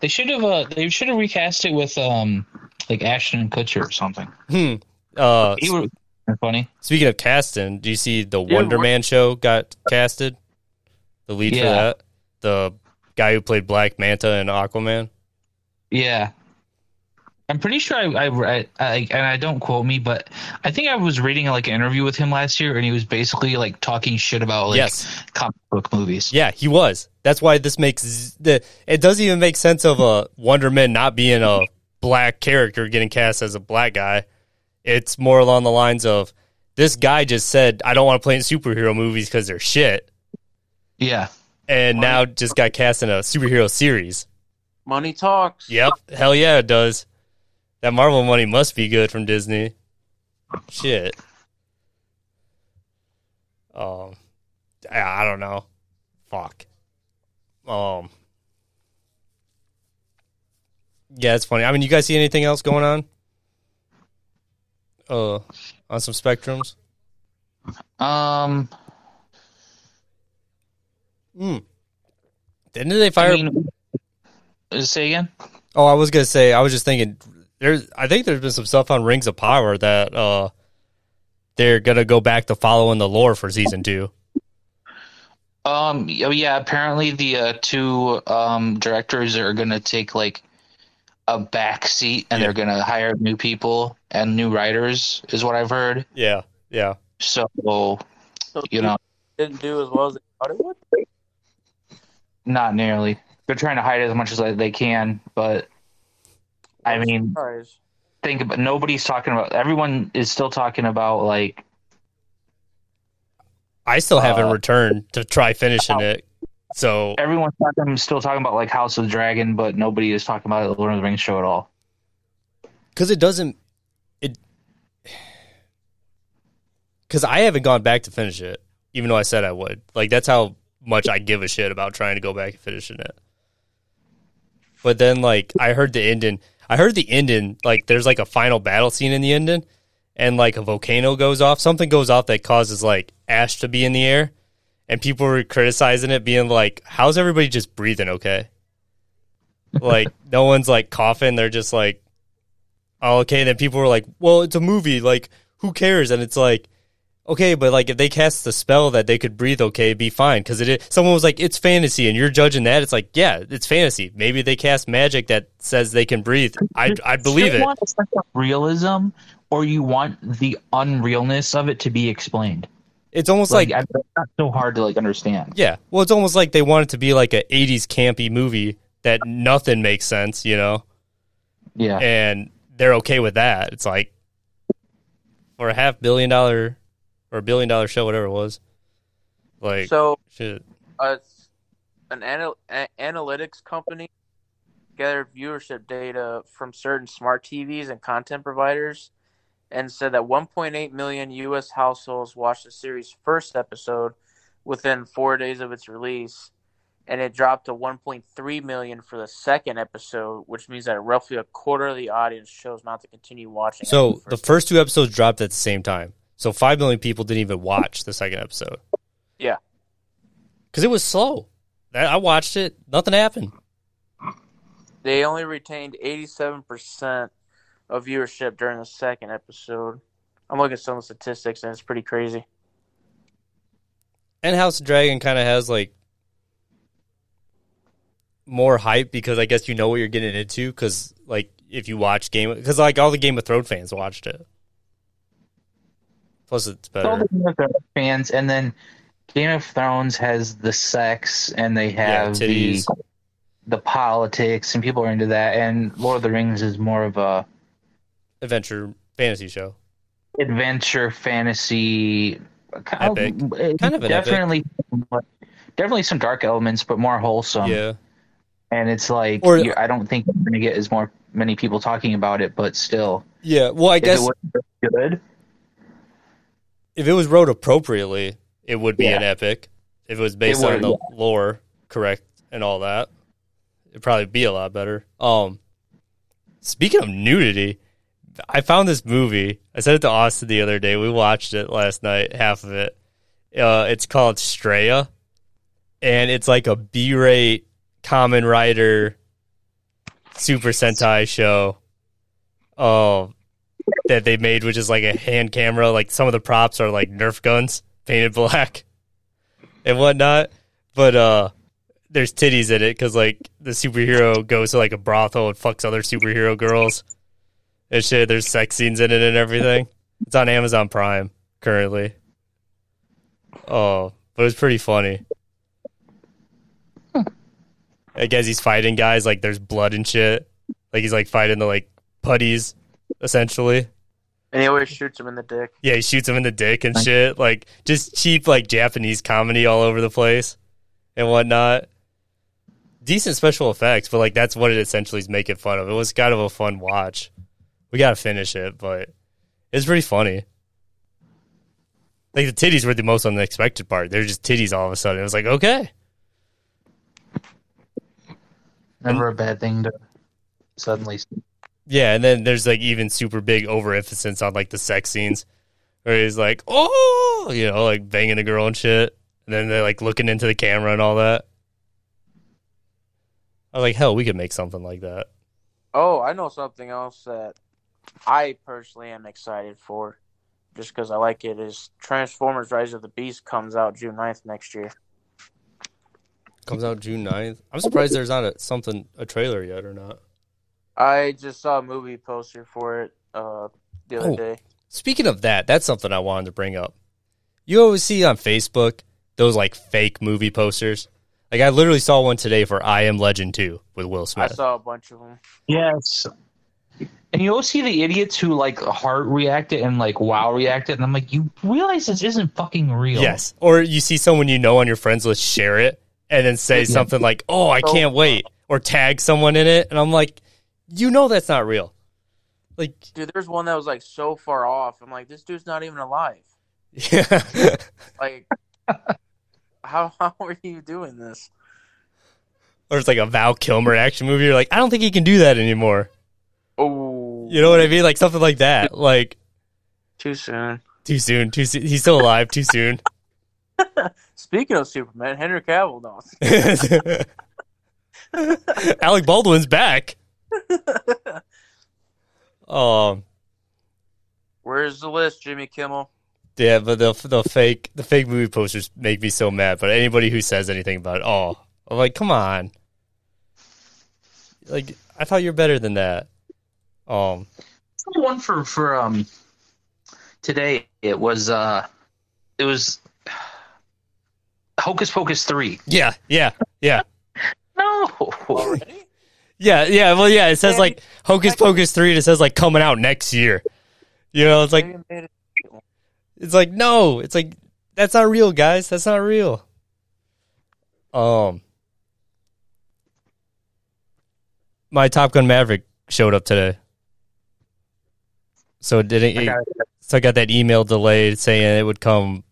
they should have. Uh, they should have recast it with um, like Ashton Kutcher or something. Hmm. Uh, He would funny. Speaking of casting, do you see the Yeah, Wonder Man show got casted? The lead for that, the guy who played Black Manta and Aquaman. Yeah. I'm pretty sure I, I, I, I and I don't quote me, but I think I was reading like an interview with him last year, and he was basically like talking shit about like yes, comic book movies. yeah, he was. That's why this makes the. It doesn't even make sense of a Wonder Man not being a black character getting cast as a black guy. It's more along the lines of this guy just said, "I don't want to play in superhero movies because they're shit," Yeah, and now just got cast in a superhero series. money talks. Yep. Hell yeah, it does. That Marvel money must be good from Disney. Shit. Um, I, I don't know. Fuck. Um. Yeah, it's funny. I mean, you guys see anything else going on? Uh, on some spectrums. um, Hmm. Didn't they fire? I mean, say again. Oh, I was gonna say. I was just thinking. There's. I think there's been some stuff on Rings of Power that uh, they're gonna go back to following the lore for season two. Um, oh yeah, apparently the uh, two um directors are gonna take like a back seat, and Yeah. they're gonna hire new people and new writers, is what I've heard. Yeah. Yeah. So So you know, didn't do as well as they thought it would. not nearly. They're trying to hide as much as they can, but I mean, Surprise. think about nobody's talking about. Everyone is still talking about like I still haven't Uh, returned to try finishing it. So everyone's talking, still talking about like House of the Dragon, but nobody is talking about the Lord of the Rings show at all. because it doesn't it because I haven't gone back to finish it, even though I said I would. Like that's how much I give a shit about trying to go back and finishing it. But then, like, I heard the ending. I heard the ending. Like, there's like a final battle scene in the ending, and like a volcano goes off. Something goes off that causes like ash to be in the air, and people were criticizing it, being like, "How's everybody just breathing okay?" like, no one's like coughing. They're just like, "Oh, okay." And then people were like, "Well, it's a movie. Like, who cares?" And it's like. Okay, but like if they cast the spell that they could breathe okay, be fine. Because it is, someone was like, it's fantasy, and you're judging that. It's like, yeah, it's fantasy. Maybe they cast magic that says they can breathe. I I believe you it. Want a sense of realism, or you want the unrealness of it to be explained. It's almost Like, like, it's not so hard to like understand. yeah. Well, it's almost like they want it to be like a '80s campy movie that nothing makes sense, you know, Yeah, and they're okay with that. It's like for a half billion dollar or a billion dollar show, whatever it was. Like So shit. uh, an anal- a- analytics company gathered viewership data from certain smart TVs and content providers and said that 1.8 million U.S. households watched the series' first episode within four days of its release, and it dropped to 1.3 million for the second episode, which means that roughly a quarter of the audience chose not to continue watching. So after the first two episodes dropped at the same time. So five million people didn't even watch the second episode. Yeah. because it was slow. I watched it. Nothing happened. They only retained 87% of viewership during the second episode. I'm looking at some of the statistics and it's pretty crazy. And House of Dragon kind of has like more hype because I guess you know what you're getting into. Because like if you watch Game, because like all the Game of Thrones fans watched it. Plus, it's all the Game of Thrones fans, and then Game of Thrones has the sex, and they Yeah, have the the politics, and people are into that. And Lord of the Rings is more of a Adventure fantasy show. adventure fantasy, kind oh, Epic. Of, Kind of an epic. definitely, definitely some dark elements, but more wholesome. yeah. And it's like Or- I don't think you're going to get as more many people talking about it, but still, Yeah. Well, I guess good, if it was wrote appropriately, it would be Yeah. an epic. If it was based It on the lore correct and all that, it'd probably be a lot better. Um, speaking of nudity, I found this movie. I said it to Austin the other day. We watched it last night, half of it. Uh, it's called Straya, and it's like a B-rate Kamen Rider Super Sentai show. Oh, that they made, which is like a hand camera. Like some of the props are like Nerf guns painted black and whatnot. But uh, there's titties in it because like the superhero goes to like a brothel and fucks other superhero girls and shit. There's sex scenes in it and everything. It's on Amazon Prime currently. Oh, but it's pretty funny. I guess he's fighting guys like there's blood and shit. Like he's like fighting the like putties essentially. And he always shoots him in the dick. Yeah, he shoots him in the dick and shit. Like just cheap like Japanese comedy all over the place and whatnot. Decent special effects, but like that's what it essentially is making fun of. It was kind of a fun watch. We gotta finish it, but it's pretty funny. Like the titties were the most unexpected part. They're just titties all of a sudden. It was like, okay. never a bad thing to suddenly. see. Yeah, and then there's like even super big overemphasis on like the sex scenes, where he's like, "Oh," you know, like banging a girl and shit, and then they're like looking into the camera and all that. I was like, "Hell, we could make something like that." Oh, I know something else that I personally am excited for, just because I like it. Is Transformers: Rise of the Beast comes out June 9th next year. Comes out June 9th. I'm surprised oh, there's not a, something a trailer yet or not. I just saw a movie poster for it uh, the other Oh. day. Speaking of that, that's something I wanted to bring up. You always see on Facebook those like fake movie posters. Like I literally saw one today for I Am Legend 2 with Will Smith. I saw a bunch of them. Yes. And you always see the idiots who like heart react it and like wow react it, and I'm like, you realize this isn't fucking real. Yes. Or you see someone you know on your friends list share it and then say something like, "Oh, I can't wait," or tag someone in it, and I'm like, "You know that's not real." Like, Dude, there's one that was like so far off. I'm like, this dude's not even alive. yeah. Like, how how are you doing this? or it's like a Val Kilmer action movie. You're like, I don't think he can do that anymore. Oh, You know what I mean? Like something like that. Like too soon. too soon. Too soon. He's still alive. Too soon. Speaking of Superman, Henry Cavill knows. Alec Baldwin's back. Um. Where's the list, Jimmy Kimmel? Yeah, but the the fake the fake movie posters make me so mad. But anybody who says anything about it, oh, I'm like, come on. Like, I thought you were better than that. Um, one for for um today. It was uh, it was Hocus Pocus three. yeah, yeah, yeah, No. Already? yeah, yeah. Well, yeah. It says like Hocus Pocus three. and It says like coming out next year. You know, it's like it- It's like no, it's like that's not real, guys. That's not real. Um, my Top Gun Maverick showed up today, so it didn't. I got so I got that email delayed saying it would come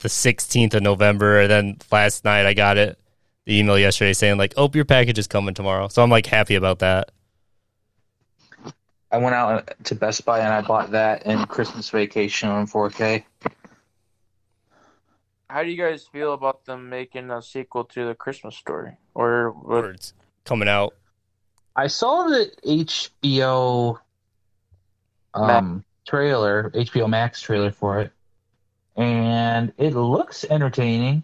the 16th of November, and then last night I got it. The email yesterday saying like, "Oh, your package is coming tomorrow." So I'm like happy about that. I went out to Best Buy and I bought that and Christmas Vacation on 4K. How do you guys feel about them making a sequel to the Christmas story? Or what? Words coming out. I saw the HBO um trailer, HBO Max trailer for it, and it looks entertaining.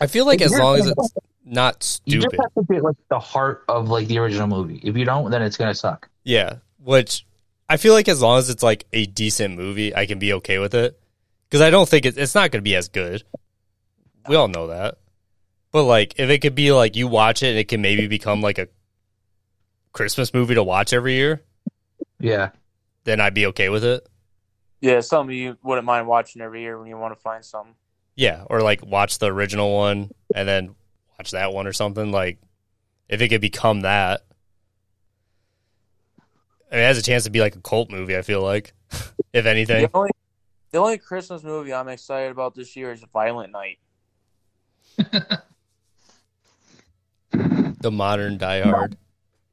I feel like as long as it's not stupid, You just have to be like the heart of like the original movie. If you don't, then it's gonna suck. Yeah, which I feel like as long as it's like a decent movie, I can be okay with it. Because I don't think it, it's not going to be as good. We all know that. But like, if it could be like you watch it and it can maybe become like a Christmas movie to watch every year, Yeah, then I'd be okay with it. Yeah, something you wouldn't mind watching every year when you want to find something. Yeah, or like watch the original one and then watch that one or something. Like, if it could become that, I mean, it has a chance to be like a cult movie. I feel like, if anything. The only, the only Christmas movie I'm excited about this year is Violent Night. the modern Die Hard.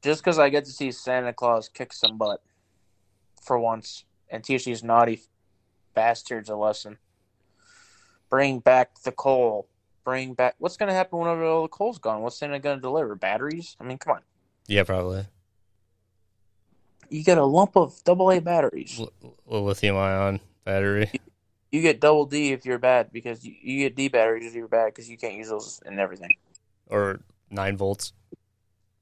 Just because I get to see Santa Claus kick some butt for once and teach these naughty bastards a lesson. Bring back the coal. Bring back. What's going to happen whenever all the coal's gone? What's Santa going to deliver? Batteries? I mean, come on. Yeah, probably. You get a lump of double A batteries. L- lithium ion battery. You get double D if you're bad because you, you get D batteries if you're bad because you can't use those in everything. or nine volts.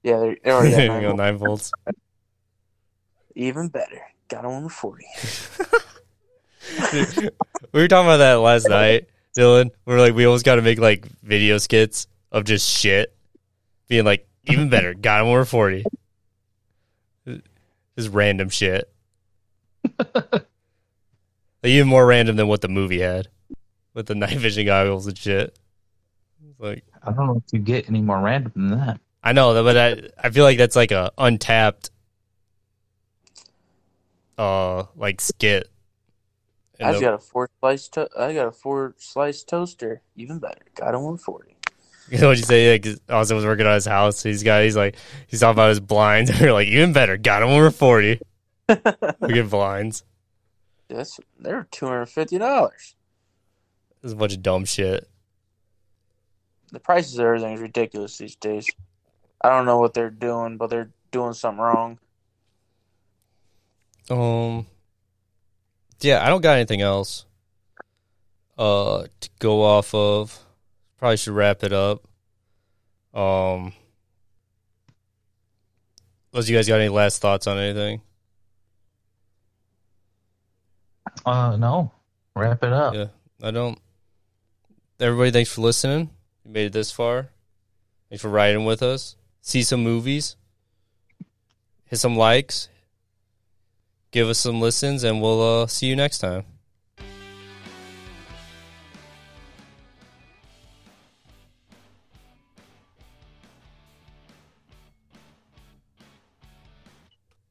Yeah, they're, they're already There at you go, nine nine volts. Even better. Got one with 40. we were talking about that last night, Dylan. We're like, we always got to make like video skits of just shit, being like, even better, got him over forty. Just random shit. like, even more random than what the movie had, with the night vision goggles and shit. Like, I don't know if you get any more random than that. I know, but I I feel like that's like a untapped, uh, like skit. And I've the- got a four slice. To- I got a four slice toaster. Even better. Got one with 40. You know what you say? Like, Austin was working on his house. He's got, he's like, he's talking about his blinds. And you're like, even better, got him over 40. We get blinds. That's they're two hundred fifty dollars. There's a bunch of dumb shit. The prices of everything is ridiculous these days. I don't know what they're doing, but they're doing something wrong. Um, yeah, I don't got anything else, uh, to go off of. Probably should wrap it up. Um, unless you guys got any last thoughts on anything? Uh, no. Wrap it up. Yeah, I don't. Everybody, thanks for listening. You made it this far. Thanks for riding with us. See some movies. Hit some likes. Give us some listens, and we'll uh, see you next time.